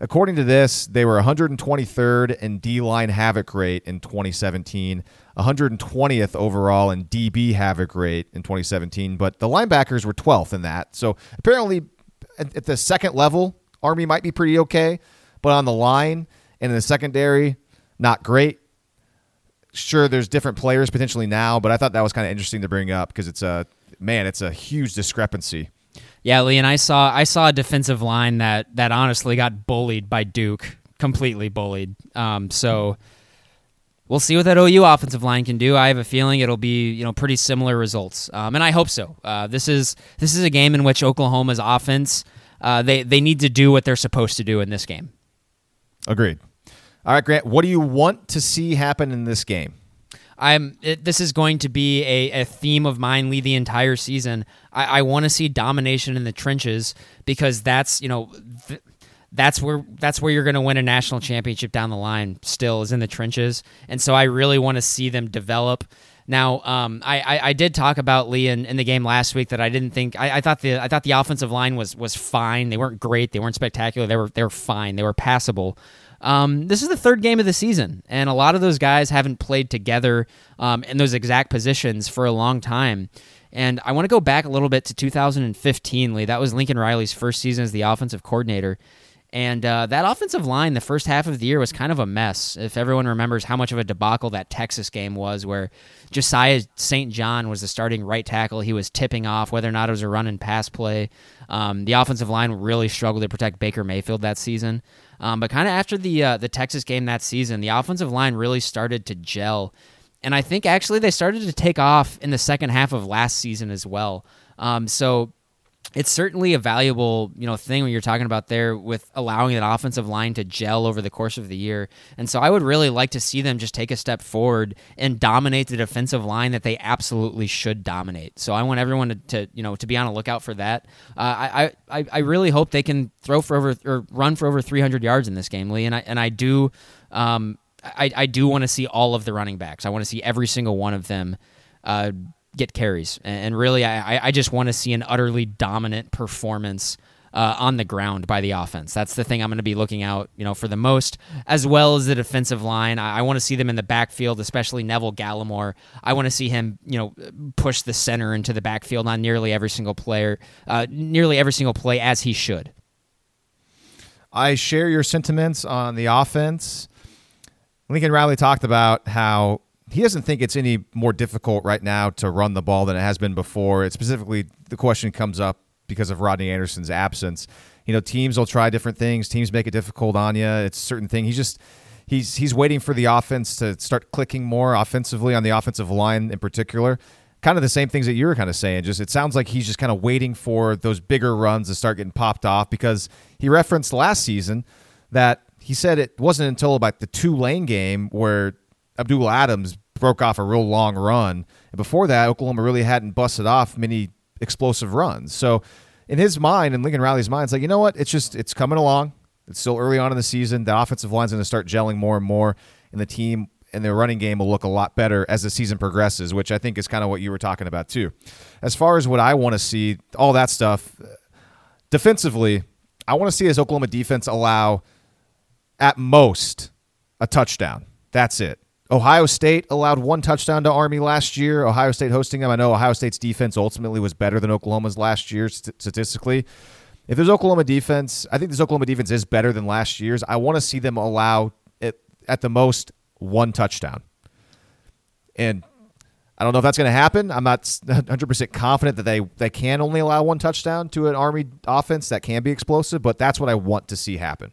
according to this, they were 123rd in D line havoc rate in 2017, 120th overall in DB havoc rate in 2017, but the linebackers were 12th in that. So, apparently, at the second level, Army might be pretty okay, but on the line and in the secondary, not great sure there's different players potentially now, but I thought that was kind of interesting to bring up because it's a man, it's a huge discrepancy. Yeah, Lee, and I saw I saw a defensive line that that honestly got bullied by Duke, completely bullied. Um, so we'll see what that OU offensive line can do. I have a feeling it'll be you know pretty similar results, um, and I hope so. Uh, this is this is a game in which Oklahoma's offense uh, they they need to do what they're supposed to do in this game. Agreed. All right, Grant. What do you want to see happen in this game? I'm. It, this is going to be a, a theme of mine lead the entire season. I, I want to see domination in the trenches because that's you know. Th- that's where that's where you're going to win a national championship down the line. Still is in the trenches, and so I really want to see them develop. Now, um, I, I, I did talk about Lee in, in the game last week that I didn't think I, I thought the I thought the offensive line was was fine. They weren't great. They weren't spectacular. They were they were fine. They were passable. Um, this is the third game of the season, and a lot of those guys haven't played together um, in those exact positions for a long time. And I want to go back a little bit to 2015, Lee. That was Lincoln Riley's first season as the offensive coordinator. And uh, that offensive line, the first half of the year, was kind of a mess. If everyone remembers how much of a debacle that Texas game was, where Josiah St. John was the starting right tackle, he was tipping off whether or not it was a run and pass play. Um, the offensive line really struggled to protect Baker Mayfield that season. Um, but kind of after the uh, the Texas game that season, the offensive line really started to gel, and I think actually they started to take off in the second half of last season as well. Um, so it's certainly a valuable you know thing when you're talking about there with allowing that offensive line to gel over the course of the year. And so I would really like to see them just take a step forward and dominate the defensive line that they absolutely should dominate. So I want everyone to, to you know to be on a lookout for that. Uh, I, I I really hope they can throw for over or run for over 300 yards in this game, Lee. And I and I do. Um, I, I do want to see all of the running backs. I want to see every single one of them uh, get carries. And really, I, I just want to see an utterly dominant performance uh, on the ground by the offense. That's the thing I'm going to be looking out, you know, for the most, as well as the defensive line. I, I want to see them in the backfield, especially Neville Gallimore. I want to see him, you know, push the center into the backfield on nearly every single player, uh, nearly every single play as he should. I share your sentiments on the offense. Lincoln Riley talked about how he doesn't think it's any more difficult right now to run the ball than it has been before. It specifically, the question comes up because of Rodney Anderson's absence. You know, teams will try different things. Teams make it difficult on you. It's a certain thing. He's just he's he's waiting for the offense to start clicking more offensively on the offensive line in particular. Kind of the same things that you were kind of saying. Just it sounds like he's just kind of waiting for those bigger runs to start getting popped off because he referenced last season that he said it wasn't until about the Tulane game where Abdul Adams broke off a real long run. And before that, Oklahoma really hadn't busted off many explosive runs. So in his mind, in Lincoln Riley's mind, it's like, you know what? It's just it's coming along. It's still early on in the season. The offensive line's going to start gelling more and more, and the team and their running game will look a lot better as the season progresses, which I think is kind of what you were talking about too. As far as what I want to see, all that stuff defensively, I want to see this Oklahoma defense allow at most a touchdown. That's it. Ohio State allowed one touchdown to Army last year. Ohio State hosting them. I know Ohio State's defense ultimately was better than Oklahoma's last year statistically. If there's Oklahoma defense, I think this Oklahoma defense is better than last year's. I want to see them allow it, at the most one touchdown. And I don't know if that's going to happen. I'm not 100% confident that they, they can only allow one touchdown to an Army offense that can be explosive, but that's what I want to see happen.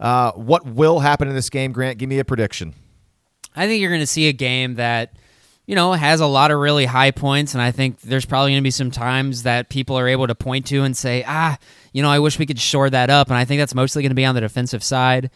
Uh, what will happen in this game, Grant? Give me a prediction. I think you're going to see a game that, you know, has a lot of really high points. And I think there's probably going to be some times that people are able to point to and say, ah, you know, I wish we could shore that up. And I think that's mostly going to be on the defensive side.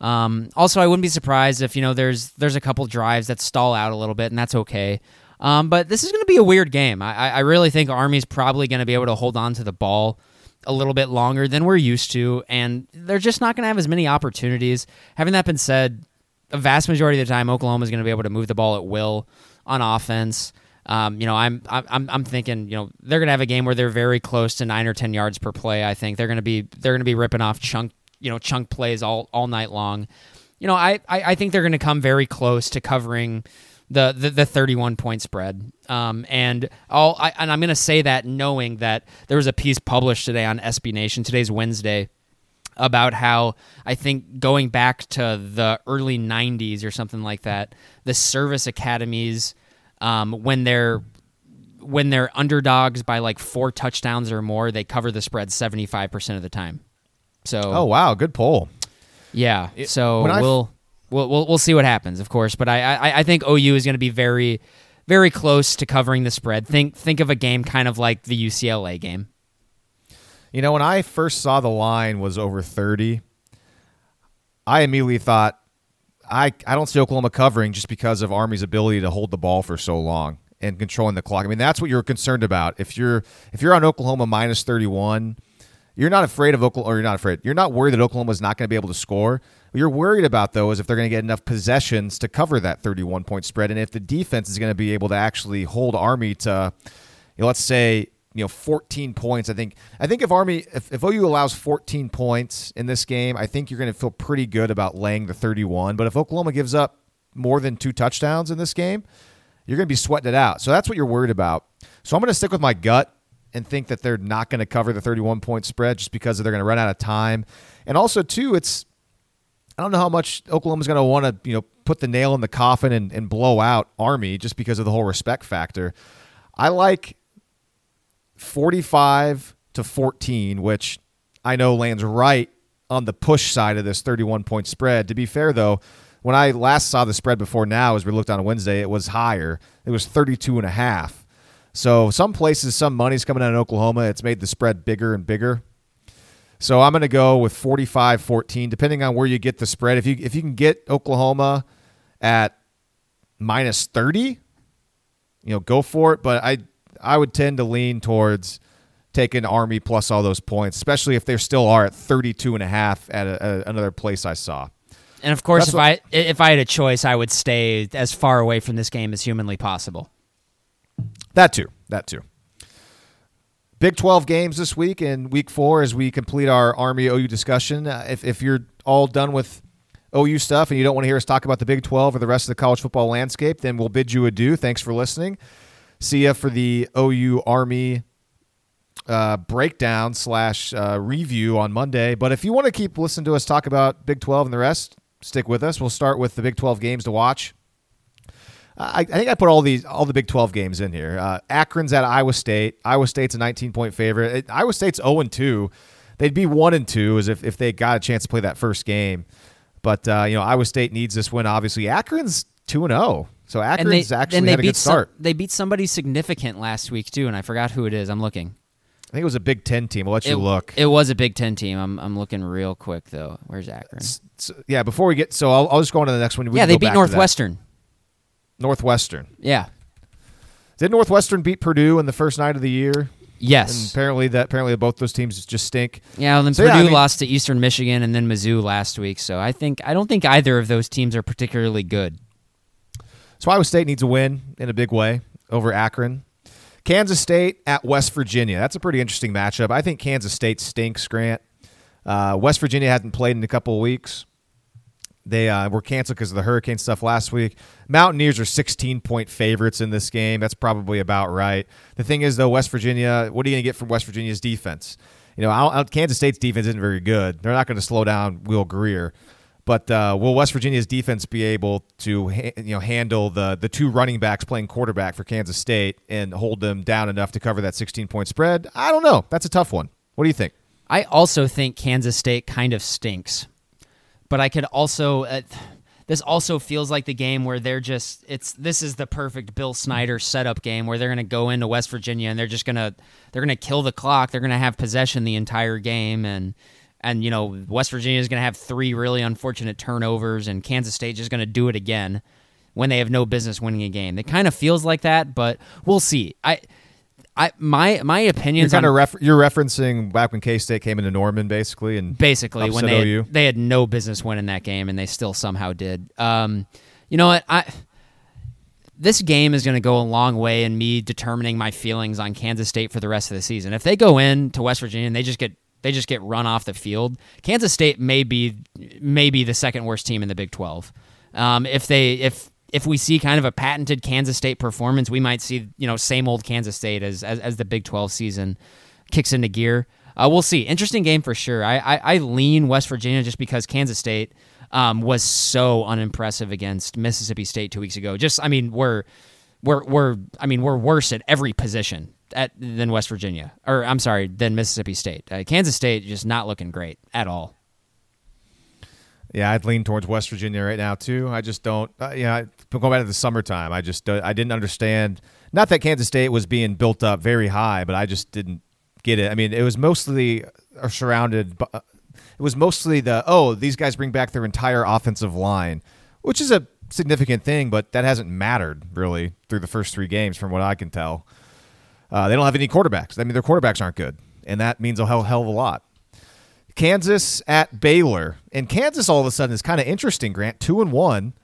Um, also, I wouldn't be surprised if you know there's there's a couple drives that stall out a little bit, and that's okay. Um, but this is going to be a weird game. I, I really think Army's probably going to be able to hold on to the ball a little bit longer than we're used to, and they're just not going to have as many opportunities. Having that been said, a vast majority of the time, Oklahoma is going to be able to move the ball at will on offense. Um, you know, I'm I'm I'm thinking, you know, they're going to have a game where they're very close to nine or ten yards per play. I think they're going to be they're going to be ripping off chunk, you know, chunk plays all all night long. You know, I I, I think they're going to come very close to covering the the, the 31 point spread. Um, and all I, and I'm going to say that knowing that there was a piece published today on SB Nation. Today's Wednesday about how I think going back to the early 90s or something like that, the service academies, um, when they're when they're underdogs by like four touchdowns or more, they cover the spread 75% of the time. So Oh wow, good poll. Yeah. So we'll We'll we'll, we'll see what happens, of course. But I I, I think OU is going to be very very close to covering the spread. Think think of a game kind of like the UCLA game. You know, when I first saw the line was over 30, I immediately thought I I don't see Oklahoma covering just because of Army's ability to hold the ball for so long and controlling the clock. I mean, that's what you're concerned about. If you're if you're on Oklahoma minus 31, you're not afraid of Oklahoma or you're not afraid. You're not worried that Oklahoma is not going to be able to score. What you're worried about though is if they're going to get enough possessions to cover that 31 point spread and if the defense is going to be able to actually hold Army to you know, let's say you know 14 points. I think I think if Army if, if OU allows 14 points in this game, I think you're going to feel pretty good about laying the 31. But if Oklahoma gives up more than two touchdowns in this game, you're going to be sweating it out. So that's what you're worried about. So I'm going to stick with my gut and think that they're not going to cover the 31 point spread just because they're going to run out of time. And also too, it's I don't know how much Oklahoma's going to want to you know put the nail in the coffin and, and blow out Army just because of the whole respect factor. I like 45 to 14, which I know lands right on the push side of this 31 point spread. To be fair, though, when I last saw the spread before now, as we looked on Wednesday, it was higher. It was 32 and a half. So some places, some money's coming out in Oklahoma. It's made the spread bigger and bigger. So I'm going to go with 45-14, depending on where you get the spread. If you if you can get Oklahoma at minus 30, you know, go for it. But I I would tend to lean towards taking Army plus all those points, especially if they still are at 32 and a half at a, a, another place I saw. And of course, That's if what- I if I had a choice, I would stay as far away from this game as humanly possible. That too. That too. Big 12 games this week and week four as we complete our Army OU discussion. Uh, if, if you're all done with OU stuff and you don't want to hear us talk about the Big 12 or the rest of the college football landscape, then we'll bid you adieu. Thanks for listening. See ya for the OU Army uh, breakdown slash uh, review on Monday. But if you want to keep listening to us talk about Big 12 and the rest, stick with us. We'll start with the Big 12 games to watch. I, I think I put all these all the Big 12 games in here. Uh, Akron's at Iowa State. Iowa State's a 19 point favorite. It- Iowa State's 0 and 2. They'd be 1 and 2 as if, if they got a chance to play that first game. But uh, you know, Iowa State needs this win. Obviously, Akron's 2 and 0. So And Akron's they actually and they had a beat good start. Some, they beat somebody significant last week too, and I forgot who it is. I'm looking. I think it was a Big 10 team. I'll let you it, look. It was a Big Ten team. I'm I'm looking real quick though. Where's Akron? Yeah, before we get so I'll, I'll just go on to the next one. We yeah, they beat back to that. Northwestern. Northwestern. Yeah. Did Northwestern beat Purdue in the first night of the year? And Yes. apparently that apparently both those teams just stink. Yeah, well, then So, Purdue yeah, I mean- lost to Eastern Michigan and then Mizzou last week. So I think I don't think either of those teams are particularly good. So Iowa State needs a win in a big way over Akron. Kansas State at West Virginia. That's a pretty interesting matchup. I think Kansas State stinks, Grant. Uh, West Virginia hasn't played in a couple of weeks. They uh, were canceled because of the hurricane stuff last week. Mountaineers are 16 point favorites in this game. That's probably about right. The thing is, though, West Virginia, what are you going to get from West Virginia's defense? You know, Kansas State's defense isn't very good. They're not going to slow down Will Grier. But uh, will West Virginia's defense be able to ha- you know handle the the two running backs playing quarterback for Kansas State and hold them down enough to cover that 16 point spread? I don't know. That's a tough one. What do you think? I also think Kansas State kind of stinks, but I could also. Uh, this also feels like the game where they're just it's this is the perfect Bill Snyder setup game where they're going to go into West Virginia and they're just going to they're going to kill the clock. They're going to have possession the entire game and and you know West Virginia is going to have three really unfortunate turnovers and Kansas State is going to do it again when they have no business winning a game. It kind of feels like that, but we'll see. I I my my You're opinions kind on of ref- you're referencing back when K State came into Norman, basically, and basically when they OU. had, they had no business winning that game and they still somehow did. Um, you know what? I this game is going to go a long way in me determining my feelings on Kansas State for the rest of the season. If they go in to West Virginia and they just get they just get run off the field, Kansas State may be may be the second worst team in the Big Twelve. Um, if they if if we see kind of a patented Kansas State performance, we might see you know same old Kansas State as as, as the Big Twelve season kicks into gear. Uh, we'll see. Interesting game for sure. I, I, I lean West Virginia just because Kansas State um, was so unimpressive against Mississippi State two weeks ago. Just I mean we're we're we're I mean we're worse at every position at than West Virginia or I'm sorry than Mississippi State. Uh, Kansas State just not looking great at all. Yeah, I'd lean towards West Virginia right now too. I just don't. Uh, yeah, going back to the summertime, I just uh, I didn't understand. Not that Kansas State was being built up very high, but I just didn't get it. I mean, it was mostly uh, surrounded. By, it was mostly the oh these guys bring back their entire offensive line, which is a significant thing, but that hasn't mattered really through the first three games, from what I can tell. Uh, they don't have any quarterbacks. I mean, their quarterbacks aren't good, and that means a hell, hell of a lot. Kansas at Baylor, and Kansas all of a sudden is kind of interesting. Grant two and one,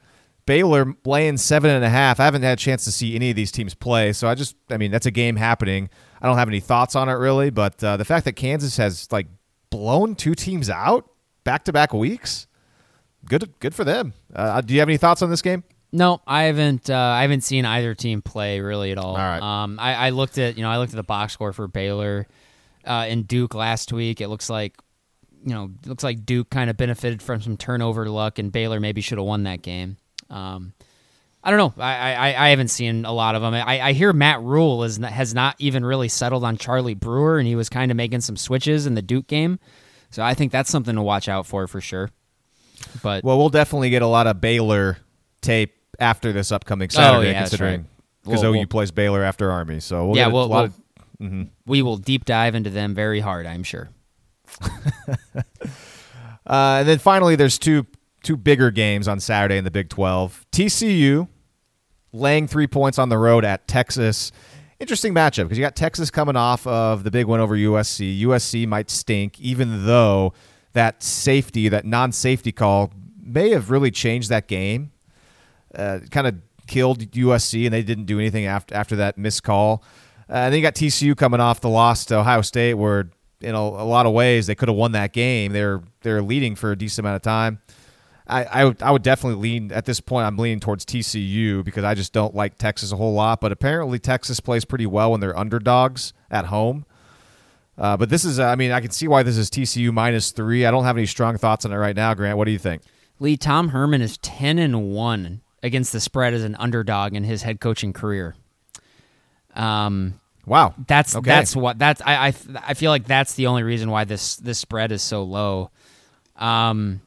Baylor laying seven and a half. I haven't had a chance to see any of these teams play, so I just, I mean, that's a game happening. I don't have any thoughts on it really, but uh, the fact that Kansas has like blown two teams out back to back weeks, good, good for them. Uh, do you have any thoughts on this game? No, I haven't. Uh, I haven't seen either team play really at all. All right. Um, I, I looked at you know I looked at the box score for Baylor uh, and Duke last week. It looks like you know looks like Duke kind of benefited from some turnover luck, and Baylor maybe should have won that game. Um, I don't know. I, I, I haven't seen a lot of them. I, I hear Matt Rhule is has not even really settled on Charlie Brewer, and he was kind of making some switches in the Duke game. So I think that's something to watch out for for sure. But Well, we'll definitely get a lot of Baylor tape after this upcoming Saturday, Oh, yeah, considering right. because We'll- OU we'll- plays Baylor after Army. So we'll yeah, get a we'll, lot we'll, of- we will deep dive into them very hard. I'm sure. Uh, and then finally, there's two two bigger games on Saturday in the Big 12. TCU laying three points on the road at Texas. Interesting matchup because you got Texas coming off of the big win over USC. USC might stink, even though that safety, that non-safety call, may have really changed that game. Uh, kind of killed USC, and they didn't do anything after after that missed call. Uh, and then you got TCU coming off the loss to Ohio State, where in a, a lot of ways they could have won that game. They're they're leading for a decent amount of time. I, I would I would definitely lean at this point. I'm leaning towards TCU because I just don't like Texas a whole lot. But apparently Texas plays pretty well when they're underdogs at home. Uh, but this is I mean I can see why this is TCU minus three. I don't have any strong thoughts on it right now. Grant, what do you think? Lee Tom Herman is ten and one against the spread as an underdog in his head coaching career. Um, Wow, that's Okay. that's what that's I, I I feel like that's the only reason why this this spread is so low. Um,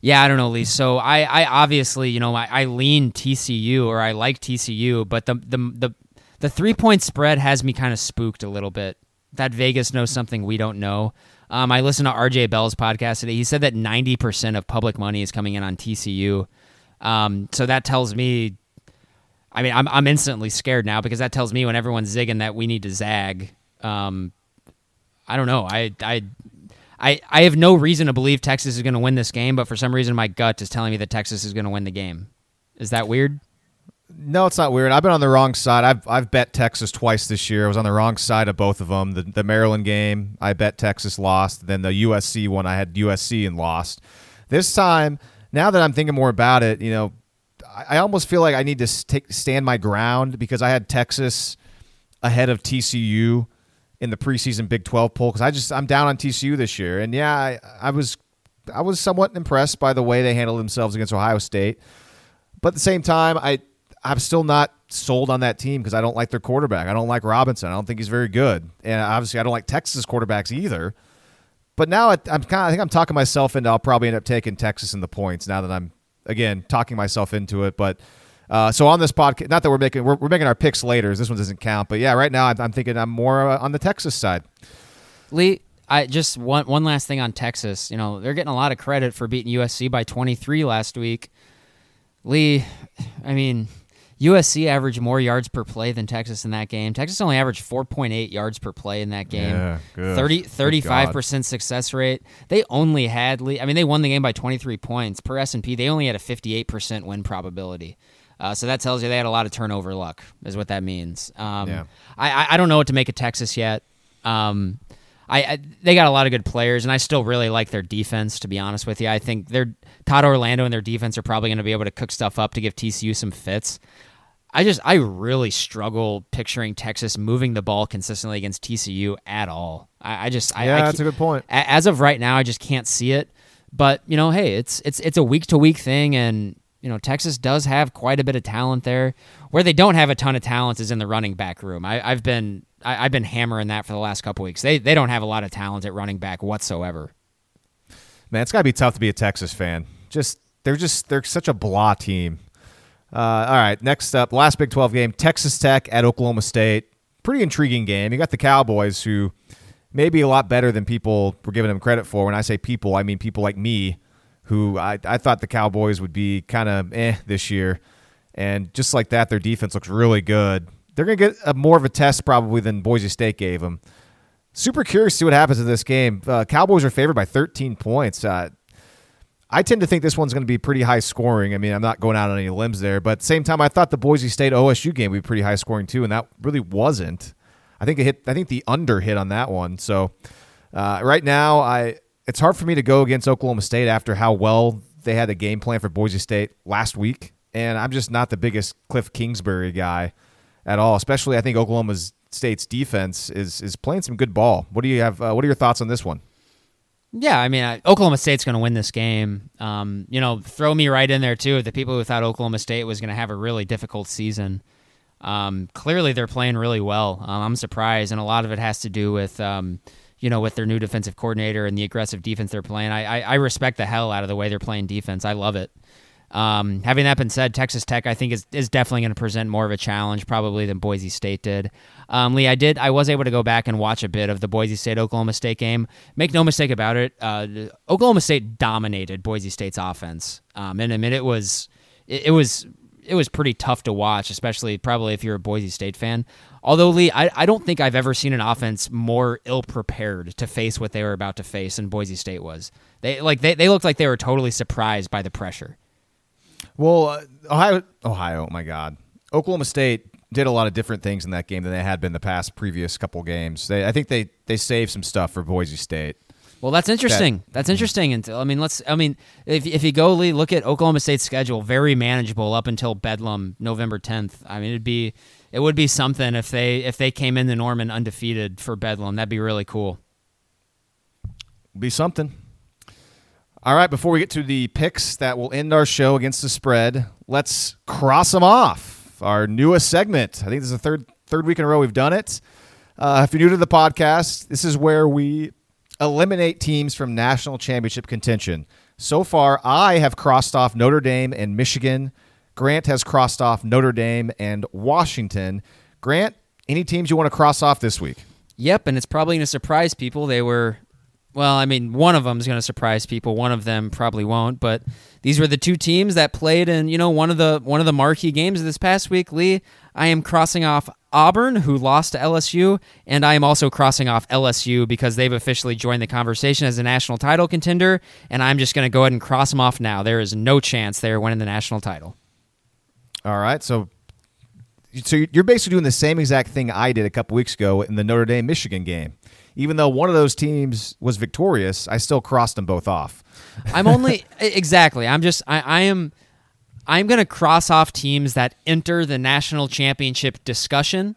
yeah, I don't know, Lee. So I I obviously you know I, I lean TCU or I like TCU, but the the the the three point spread has me kind of spooked a little bit. That Vegas knows something we don't know. Um, I listened to RJ Bell's podcast today. He said that ninety percent of public money is coming in on TCU. Um, so that tells me I mean, I'm I'm instantly scared now because that tells me when everyone's zigging that we need to zag. Um, I don't know. I I I I have no reason to believe Texas is going to win this game, but for some reason my gut is telling me that Texas is going to win the game. Is that weird? No, it's not weird. I've been on the wrong side. I've I've bet Texas twice this year. I was on the wrong side of both of them. The the Maryland game, I bet Texas lost. Then the USC one, I had USC and lost. This time, now that I'm thinking more about it, you know, I, I almost feel like I need to take stand my ground because I had Texas ahead of TCU in the preseason Big 12 poll because I just I'm down on TCU this year. And yeah, I, I was I was somewhat impressed by the way they handled themselves against Ohio State. But at the same time, I I'm still not sold on that team because I don't like their quarterback. I don't like Robinson. I don't think he's very good, and obviously I don't like Texas quarterbacks either. But now I- I'm kind of I think I'm talking myself into I'll probably end up taking Texas in the points now that I'm again talking myself into it. But uh, so on this podcast, not that we're making we're, we're making our picks later. This one doesn't count. But yeah, right now I'm, I'm thinking I'm more uh, on the Texas side. Lee, I just one one last thing on Texas. You know, they're getting a lot of credit for beating USC by 23 last week. Lee, I mean, USC averaged more yards per play than Texas in that game. Texas only averaged 4.8 yards per play in that game. Yeah, good. 30 35% success rate. They only had I mean they won the game by 23 points. Per S&P, they only had a 58% win probability. Uh, so that tells you they had a lot of turnover luck, is what that means. Um, Yeah. I, I don't know what to make of Texas yet. Um, I, I they got a lot of good players, and I still really like their defense. To be honest with you, I think their Todd Orlando and their defense are probably going to be able to cook stuff up to give TCU some fits. I just I really struggle picturing Texas moving the ball consistently against TCU at all. I, I just I, Yeah, I that's a good point. As of right now, I just can't see it. But you know, hey, it's it's it's a week to week thing, and you know Texas does have quite a bit of talent there. Where they don't have a ton of talent is in the running back room. I, I've been I, I've been hammering that for the last couple weeks. They they don't have a lot of talent at running back whatsoever. Man, it's got to be tough to be a Texas fan. Just they're just they're such a blah team. Uh, all right, next up, last Big 12 game, Texas Tech at Oklahoma State. Pretty intriguing game. You got the Cowboys who may be a lot better than people were giving them credit for. When I say people, I mean people like me, who I, I thought the Cowboys would be kind of eh this year. And just like that, their defense looks really good. They're going to get a, more of a test probably than Boise State gave them. Super curious to see what happens in this game. Uh, Cowboys are favored by 13 points. Uh, I tend to think this one's going to be pretty high scoring. I mean, I'm not going out on any limbs there, but at the same time, I thought the Boise State OSU game would be pretty high scoring too, and that really wasn't. I think it hit. I think the under hit on that one. So uh, right now, I it's hard for me to go against Oklahoma State after how well they had a game plan for Boise State last week, and I'm just not the biggest Cliff Kingsbury guy at all. Especially, I think Oklahoma State's defense is is playing some good ball. What do you have? Uh, what are your thoughts on this one? Yeah, I mean, I, Oklahoma State's going to win this game. Um, you know, throw me right in there too. The people who thought Oklahoma State was going to have a really difficult season. Um, clearly, they're playing really well. Um, I'm surprised, and a lot of it has to do with um, you know with their new defensive coordinator and the aggressive defense they're playing. I, I, I respect the hell out of the way they're playing defense. I love it. Um, having that been said, Texas Tech I think is, is definitely going to present more of a challenge probably than Boise State did. Um, Lee, I did I was able to go back and watch a bit of the Boise State Oklahoma State game. Make no mistake about it, uh, Oklahoma State dominated Boise State's offense, um, and I mean it was it, it was it was pretty tough to watch, especially probably if you're a Boise State fan. Although Lee, I, I don't think I've ever seen an offense more ill prepared to face what they were about to face than Boise State was. They like they, they looked like they were totally surprised by the pressure. Well, uh, Ohio, Ohio, oh my God, Oklahoma State did a lot of different things in that game than they had been the past previous couple games. They, I think they they saved some stuff for Boise State. Well, that's interesting. That, that's interesting. Until I mean, let's. I mean, if if you go Lee, look at Oklahoma State's schedule, very manageable up until Bedlam, November tenth. I mean, it'd be it would be something if they if they came in the Norman undefeated for Bedlam. That'd be really cool. Be something. All right, before we get to the picks that will end our show against the spread, let's cross them off. Our newest segment. I think this is the third third week in a row we've done it. Uh, if you're new to the podcast, this is where we eliminate teams from national championship contention. So far, I have crossed off Notre Dame and Michigan. Grant has crossed off Notre Dame and Washington. Grant, any teams you want to cross off this week? Yep, and it's probably going to surprise people. They were well, I mean, one of them is going to surprise people. One of them probably won't. But these were the two teams that played in, you know, one of the one of the marquee games this past week. Lee, I am crossing off Auburn, who lost to LSU, and I am also crossing off LSU because they've officially joined the conversation as a national title contender. And I'm just going to go ahead and cross them off now. There is no chance they're winning the national title. All right, so so you're basically doing the same exact thing I did a couple weeks ago in the Notre Dame Michigan game even though one of those teams was victorious, I still crossed them both off. I'm only exactly. I'm just I, I am I'm going to cross off teams that enter the national championship discussion.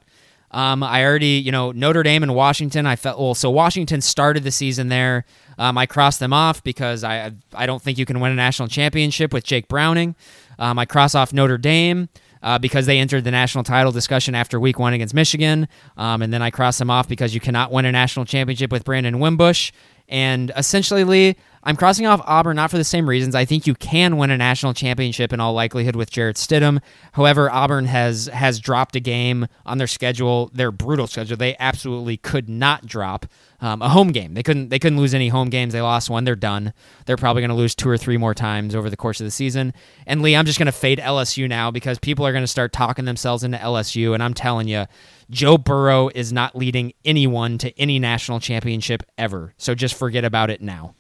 Um, I already, you know, Notre Dame and Washington. I felt well. So Washington started the season there. Um, I crossed them off because I I don't think you can win a national championship with Jake Browning. Um, I cross off Notre Dame uh, because they entered the national title discussion after week one against Michigan. Um, and then I cross them off because you cannot win a national championship with Brandon Wimbush. And essentially, Lee, I'm crossing off Auburn not for the same reasons. I think you can win a national championship in all likelihood with Jarrett Stidham. However, Auburn has has dropped a game on their schedule, their brutal schedule. They absolutely could not drop um, a home game. They couldn't they couldn't lose any home games. They lost one. They're done. They're probably going to lose two or three more times over the course of the season. And Lee, I'm just going to fade LSU now because people are going to start talking themselves into LSU. And I'm telling you, Joe Burrow is not leading anyone to any national championship ever. So just forget about it now.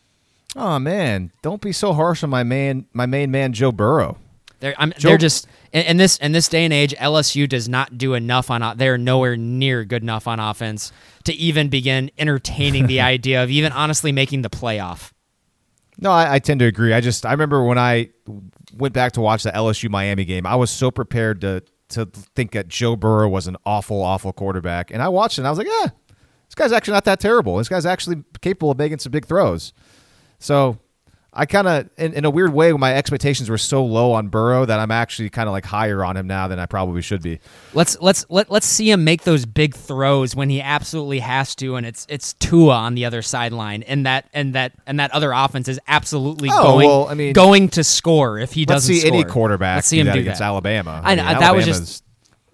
Oh man, don't be so harsh on my man, my main man, Joe Burrow. They're, Joe- they're just in, in, this in this day and age. LSU does not do enough on. They're nowhere near good enough on offense to even begin entertaining the idea of even honestly making the playoff. No, I, I, tend to agree. I just I remember when I went back to watch the LSU Miami game, I was so prepared to to think that Joe Burrow was an awful, awful quarterback, and I watched it. and I was like, yeah, this guy's actually not that terrible. This guy's actually capable of making some big throws. So I kind of, in, in a weird way, my expectations were so low on Burrow that I'm actually kind of like higher on him now than I probably should be. Let's let's let, let's see him make those big throws when he absolutely has to, and it's it's Tua on the other sideline, and that and that and that other offense is absolutely Oh, going well, I mean- going to score if he Let's doesn't see any quarterback Let's see do him that do against that. Alabama. I know, mean, that was just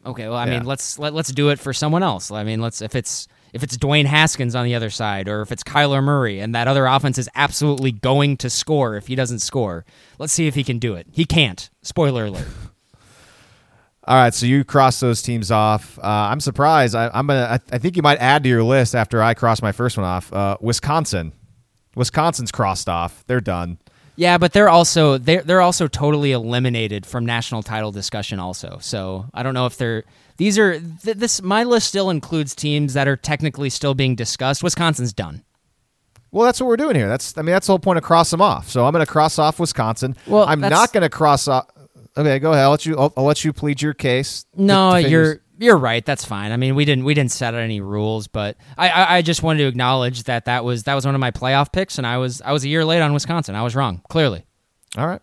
okay. Well, I Yeah. mean, let's let, let's do it for someone else. I mean, let's if it's if it's Dwayne Haskins on the other side, or if it's Kyler Murray, and that other offense is absolutely going to score if he doesn't score. Let's see if he can do it. He can't. Spoiler alert. All right, so you cross those teams off. Uh, I'm surprised. I, I'm gonna. I, I think you might add to your list after I cross my first one off. Uh, Wisconsin. Wisconsin's crossed off. They're done. Yeah, but they're also they're they're also totally eliminated from national title discussion. Also, so I don't know if they're these are th- this. My list still includes teams that are technically still being discussed. Wisconsin's done. Well, that's what we're doing here. That's. I mean, that's the whole point of cross them off. So I'm going to cross off Wisconsin. Well, I'm not going to cross off. Okay, go ahead. I'll let you. I'll, I'll let you plead your case. No, to- to you're you're right. That's fine. I mean, we didn't we didn't set out any rules, but I, I I just wanted to acknowledge that that was that was one of my playoff picks, and I was I was a year late on Wisconsin. I was wrong clearly. All right.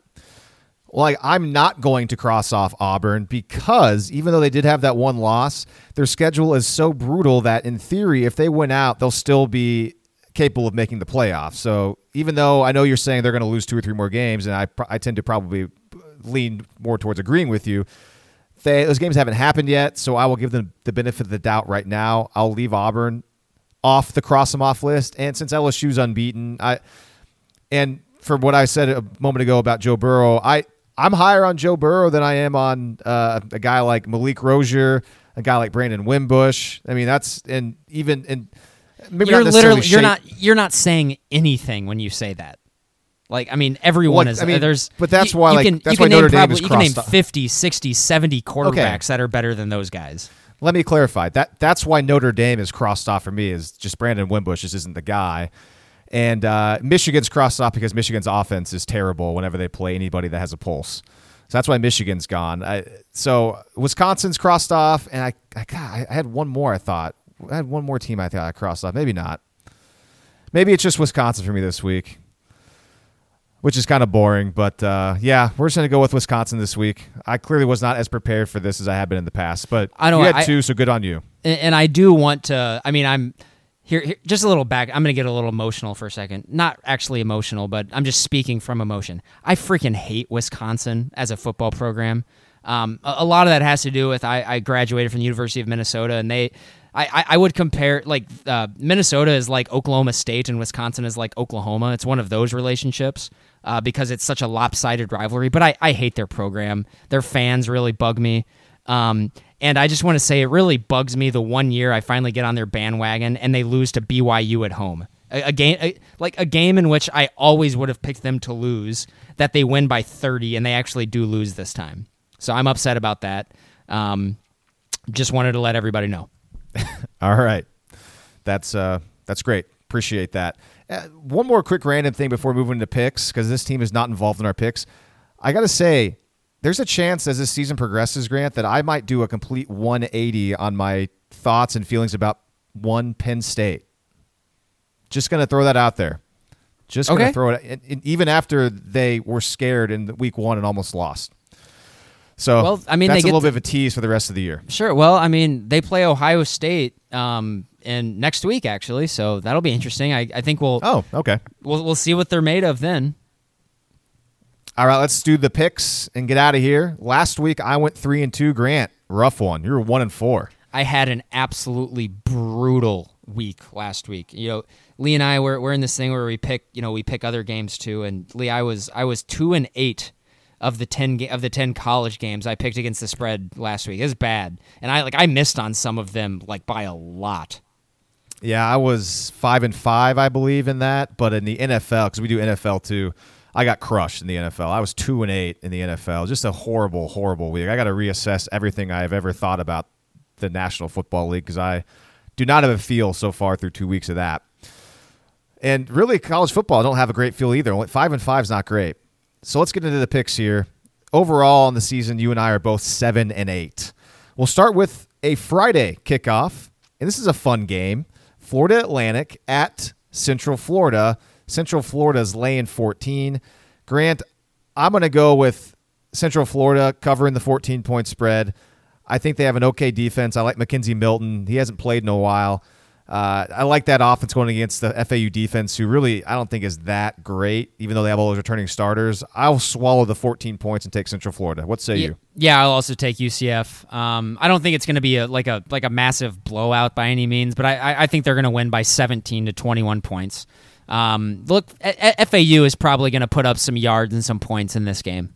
I, I'm not going to cross off Auburn because even though they did have that one loss, their schedule is so brutal that in theory, if they win out, they'll still be capable of making the playoffs. So even though I know you're saying they're going to lose two or three more games, and I, I tend to probably lean more towards agreeing with you, they, those games haven't happened yet. So I will give them the benefit of the doubt right now. I'll leave Auburn off the cross them off list. And since LSU's unbeaten, I and for what I said a moment ago about Joe Burrow, I I'm higher on Joe Burrow than I am on uh, a guy like Malik Rosier, a guy like Brandon Wimbush. I mean, that's and even and maybe you're not literally you're not you're not saying anything when you say that. Like I mean, everyone Well, is. I mean, there's, but that's you- why, you like, can, that's why Notre name Dame probably, is you can name crossed 50, 60, 70 quarterbacks that are better than those guys. Let me clarify that. That's why Notre Dame is crossed off for me. Is just Brandon Wimbush just isn't the guy, and uh, Michigan's crossed off because Michigan's offense is terrible whenever they play anybody that has a pulse. So that's why Michigan's gone. I, so Wisconsin's crossed off, and I, I, God, I had one more. I thought I had one more team. I thought I crossed off. Maybe not. Maybe it's just Wisconsin for me this week, which is kind of boring. But uh, yeah, we're just gonna go with Wisconsin this week. I clearly was not as prepared for this as I have been in the past, but I know, you had I- two, so good on you. and, and I do want to. I mean, I'm here, here. Just a little back. I'm to get a little emotional for a second. Not actually emotional, but I'm just speaking from emotion. I freaking hate Wisconsin as a football program. Um, a, a lot of that has to do with I, I graduated from the University of Minnesota, and they. I, I- I would compare like uh, Minnesota is like Oklahoma State and Wisconsin is like Oklahoma. It's one of those relationships uh, because it's such a lopsided rivalry. But I, I hate their program. Their fans really bug me. Um, and I just want to say it really bugs me the one year I finally get on their bandwagon and they lose to BYU at home. A, a game a, like a game in which I always would have picked them to lose, that they win by 30 and they actually do lose this time. So I'm upset about that. Um, just wanted to let everybody know. All right, that's uh, that's great. Appreciate that. Uh, one more quick random thing before moving to picks because this team is not involved in our picks. I got to say, there's a chance as this season progresses, Grant, that I might do a complete 180 on my thoughts and feelings about one Penn State. Just gonna throw that out there. Just gonna Okay. throw it, and- and even after they were scared in week one and almost lost. So, Well, I mean, they that's a little to- bit of a tease for the rest of the year. Sure. Well, I mean, they play Ohio State um, in next week actually, so that'll be interesting. I, I think we'll, Oh, okay. we'll we'll see what they're made of then. All right, let's do the picks and get out of here. Last week I went three and two. Grant, rough one. You were one and four. I had an absolutely brutal week last week. You know, Lee and I were we're in this thing where we pick, you know, we pick other games too. And Lee, I was I was two and eight of the ten ga- of the ten college games I picked against the spread last week. It was bad, and I like I missed on some of them like by a lot. Yeah, I was five and five, I believe, in that. But in the NFL, because we do NFL too, I got crushed in the NFL. I was two and eight in the NFL. Just a horrible, horrible week. I got to reassess everything I've ever thought about the National Football League because I do not have a feel so far through two weeks of that. And really, college football I don't have a great feel either. Five and five is not great. So let's get into the picks here. Overall, in the season, you and I are both seven and eight. We'll start with a Friday kickoff, and this is a fun game. Florida Atlantic at Central Florida. Central Florida's laying 14. Grant, I'm going to go with Central Florida covering the 14 point spread. I think they have an okay defense. I like McKenzie Milton. He hasn't played in a while. Uh, I like that offense going against the FAU defense, who really I don't think is that great, even though they have all those returning starters. I'll swallow the 14 points and take Central Florida. What say yeah, you? Yeah, I'll also take UCF. Um, I don't think it's going to be a like a like a massive blowout by any means, but I, I think they're going to win by 17 to 21 points. Um, look, FAU is probably going to put up some yards and some points in this game.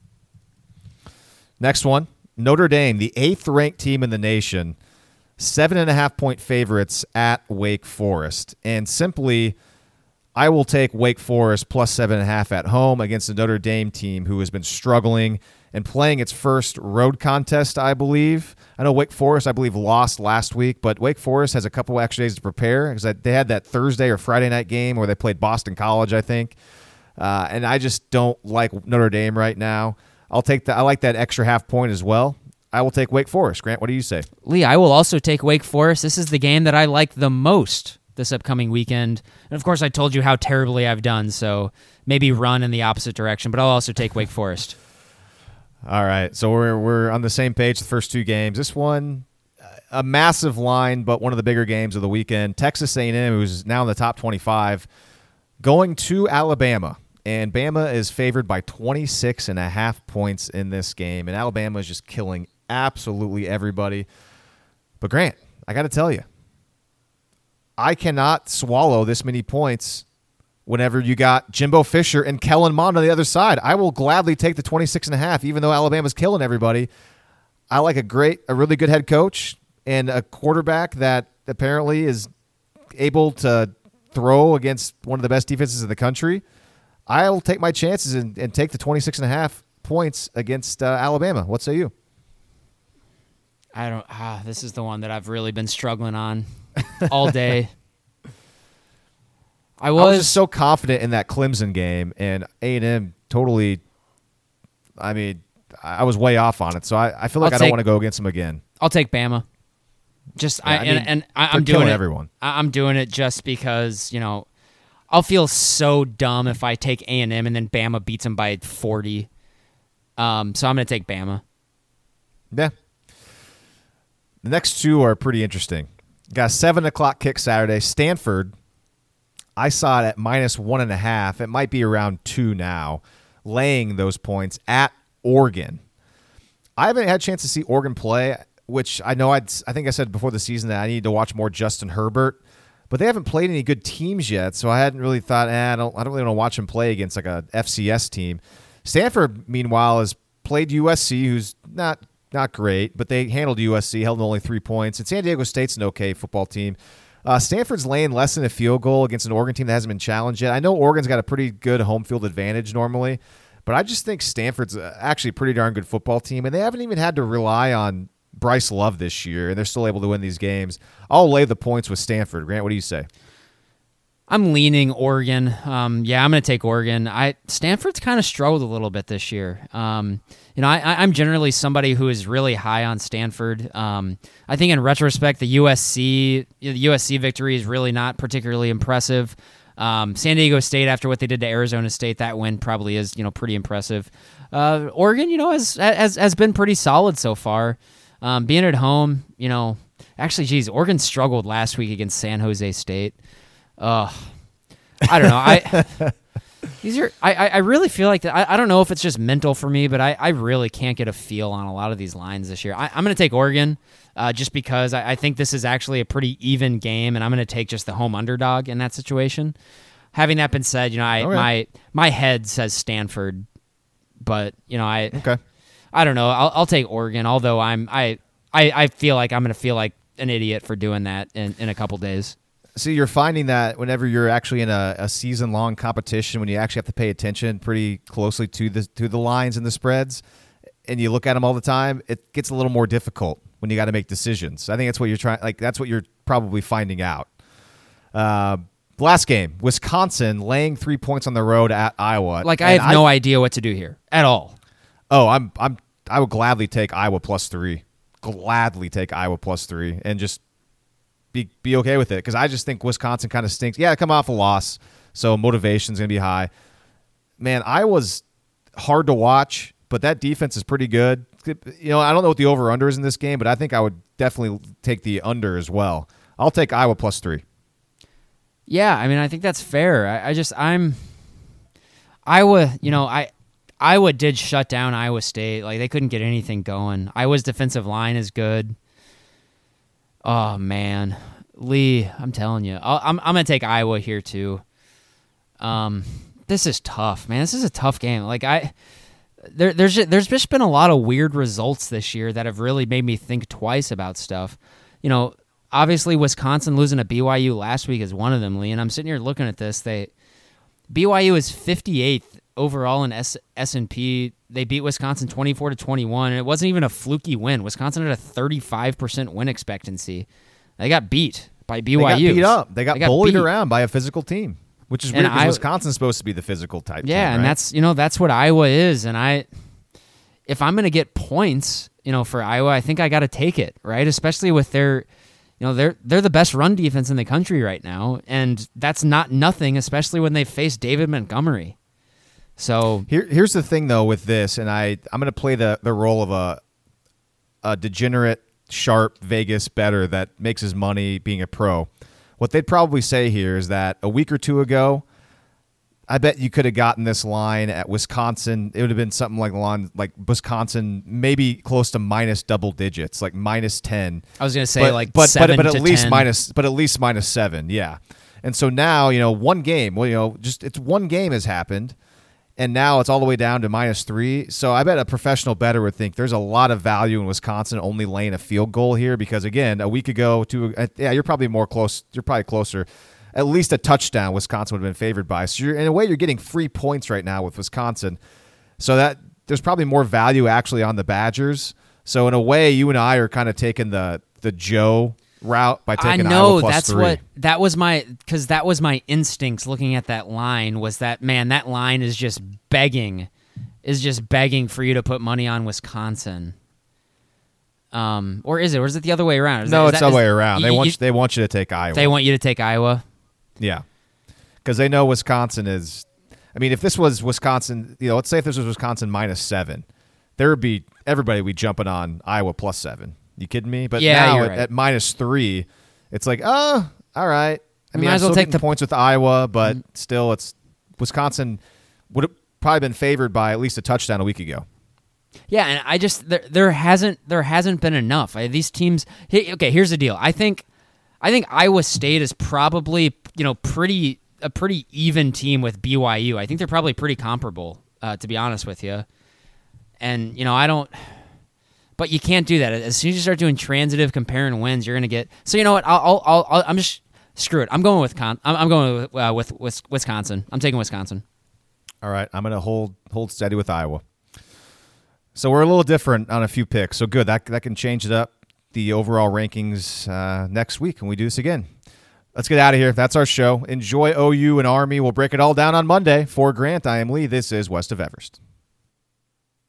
Next one, Notre Dame, the eighth ranked team in the nation seven and a half point favorites at Wake Forest. And simply, I will take Wake Forest plus seven and a half at home against the Notre Dame team who has been struggling and playing its first road contest, I believe. I know Wake Forest, I believe, lost last week, but Wake Forest has a couple extra days to prepare because they had that Thursday or Friday night game where they played Boston College, I think. Uh, and I just don't like Notre Dame right now. I'll take the I like that extra half point as well. I will take Wake Forest. Grant, what do you say? Lee, I will also take Wake Forest. This is the game that I like the most this upcoming weekend. And of course, I told you how terribly I've done, so maybe run in the opposite direction, but I'll also take Wake Forest. All right. So we're we're on the same page the first two games. This one a massive line, but one of the bigger games of the weekend. Texas A&M, who's now in the top 25, going to Alabama and Bama is favored by 26 and a half points in this game and Alabama is just killing absolutely everybody. But Grant, I got to tell you, I cannot swallow this many points whenever you got Jimbo Fisher and Kellen Mond on the other side. I will gladly take the 26 and a half even though Alabama's killing everybody. I like a great a really good head coach and a quarterback that apparently is able to throw against one of the best defenses in the country. I'll take my chances and, and take the 26 and a half points against uh, Alabama. What say you? I don't. Ah, this is the one that I've really been struggling on all day. I was, I was just so confident in that Clemson game, and A and M totally. I mean, I was way off on it, so I, I feel like I'll I do not want to go against them again. I'll take Bama. Just yeah, I, I mean, and, and I, am doing it. Everyone, I'm doing it just because you know, I'll feel so dumb if I take A and M and then Bama beats them by 40. Um, so I'm gonna take Bama. Yeah, the next two are pretty interesting. Got a seven o'clock kick Saturday. Stanford, I saw it at minus one and a half. It might be around two now, laying those points at Oregon. I haven't had a chance to see Oregon play, which I know I'd, I think I said before the season that I need to watch more Justin Herbert, but they haven't played any good teams yet, so I hadn't really thought, eh, I don't, I don't really want to watch them play against like a FCS team. Stanford, meanwhile, has played USC, who's not not great, but they handled USC, held only three points. And San Diego State's an okay football team. Uh, Stanford's laying less than a field goal against an Oregon team that hasn't been challenged yet. I know Oregon's got a pretty good home field advantage normally, but I just think Stanford's actually a pretty darn good football team, and they haven't even had to rely on Bryce Love this year, and they're still able to win these games. I'll lay the points with Stanford. Grant, what do you say? I'm leaning Oregon. Um, yeah, I'm going to take Oregon. I Stanford's kind of struggled a little bit this year. Um, you know, I, am generally somebody who is really high on Stanford. Um, I think in retrospect, the USC the USC victory is really not particularly impressive. Um, San Diego State, after what they did to Arizona State, that win probably is you know pretty impressive. Uh, Oregon, you know, has, has has been pretty solid so far. Um, being at home, you know, actually, geez, Oregon struggled last week against San Jose State. Ugh. I don't know. I these are I, I really feel like that. I, I don't know if it's just mental for me, but I, I really can't get a feel on a lot of these lines this year. I, am going to take Oregon uh, just because I, I think this is actually a pretty even game, and I'm going to take just the home underdog in that situation. Having that been said, you know, I okay. my my head says Stanford, but you know, I okay. I don't know. I'll, I'll take Oregon, although I'm I I, I feel like I'm going to feel like an idiot for doing that in, in a couple days. So you're finding that whenever you're actually in a, a season long competition, when you actually have to pay attention pretty closely to the to the lines and the spreads, and you look at them all the time, it gets a little more difficult when you got to make decisions. I think that's what you're trying. Like that's what you're probably finding out. Uh, last game, Wisconsin laying three points on the road at Iowa. Like I have no idea what to do here at all. Oh, I'm I'm I would gladly take Iowa plus three. Gladly take Iowa plus three and just be be okay with it because I just think Wisconsin kind of stinks. Yeah, come off a loss, So motivation's to be high. Man, I was hard to watch, but that defense is pretty good. You know, I don't know what the over under is in this game, but I think I would definitely take the under as well. I'll take Iowa plus three. Yeah, I mean, I think that's fair. I, I just, I'm Iowa. You know, I Iowa did shut down Iowa State. Like they couldn't get anything going. Iowa's defensive line is good. Oh man, Lee, I'm telling you, i am I'm, I'm gonna take Iowa here too. Um, this is tough, man. This is a tough game. Like I, there, there's just, there's just been a lot of weird results this year that have really made me think twice about stuff. You know, obviously Wisconsin losing to BYU last week is one of them, Lee. And I'm sitting here looking at this. They BYU is 58th overall in S and P. They beat Wisconsin 24 to 21, and it wasn't even a fluky win. Wisconsin had a 35% win expectancy. They got beat by BYU. They got beat up. They got, they got bullied beat. around by a physical team, which is weird because Wisconsin's supposed to be the physical type. Yeah, team, and that's you know that's what Iowa is. And I, if I'm going to get points, you know, for Iowa, I think I got to take it right, especially with their you know they're they're the best run defense in the country right now, and that's not nothing, especially when they face David Montgomery. So Here, here's the thing though with this, and I I'm going to play the the role of a a degenerate, sharp Vegas bettor that makes his money being a pro. What they'd probably say here is that a week or two ago, I bet you could have gotten this line at Wisconsin. It would have been something like line like Wisconsin, maybe close to minus double digits, like minus ten. I was gonna say but, like but but, but at least 10. minus, but at least minus seven, yeah. And so now you know one game. Well, you know, just it's one game has happened, and now it's all the way down to minus three. So I bet a professional bettor would think there's a lot of value in Wisconsin only laying a field goal here because again, a week ago, to uh, yeah, you're probably more close. You're probably closer at least a touchdown Wisconsin would have been favored by. So in a way, you're getting free points right now with Wisconsin. So that there's probably more value actually on the Badgers. So in a way, you and I are kind of taking the the Joe route by taking I know that's three. what that was my because that was my instincts looking at that line was that man that line is just begging is just begging for you to put money on Wisconsin. Um, or is it? Or is it the other way around? Is no, that, it's the other way around. You, they want you, they want you to take Iowa. They want you to take Iowa. Yeah, because they know Wisconsin is. I mean, if this was Wisconsin, you know, let's say if this was Wisconsin minus seven, there would be everybody would be jumping on Iowa plus seven. You kidding me? But yeah, now at, right. at, minus three, it's like, oh, all right. I mean, might as well take the points with Iowa, but mm-hmm. still, it's Wisconsin would have probably been favored by at least a touchdown a week ago. Yeah, and I just there there hasn't there hasn't been enough. I, these teams. Okay, here's the deal. I think I think Iowa State is probably you know pretty a pretty even team with BYU. I think they're probably pretty comparable, uh, to be honest with you. And you know, I don't. But you can't do that. As soon as you start doing transitive comparing wins, you're gonna get. So you know what? I'll I'll, I'll I'm just screw it. I'm going with con. I'm, I'm going with, uh, with with Wisconsin. I'm taking Wisconsin. All right, I'm gonna hold hold steady with Iowa. So we're a little different on a few picks. So good that that can change it up the overall rankings uh, next week when we do this again. Let's get out of here. That's our show. Enjoy OU and Army. We'll break it all down on Monday. For Grant, I am Lee. This is West of Everest.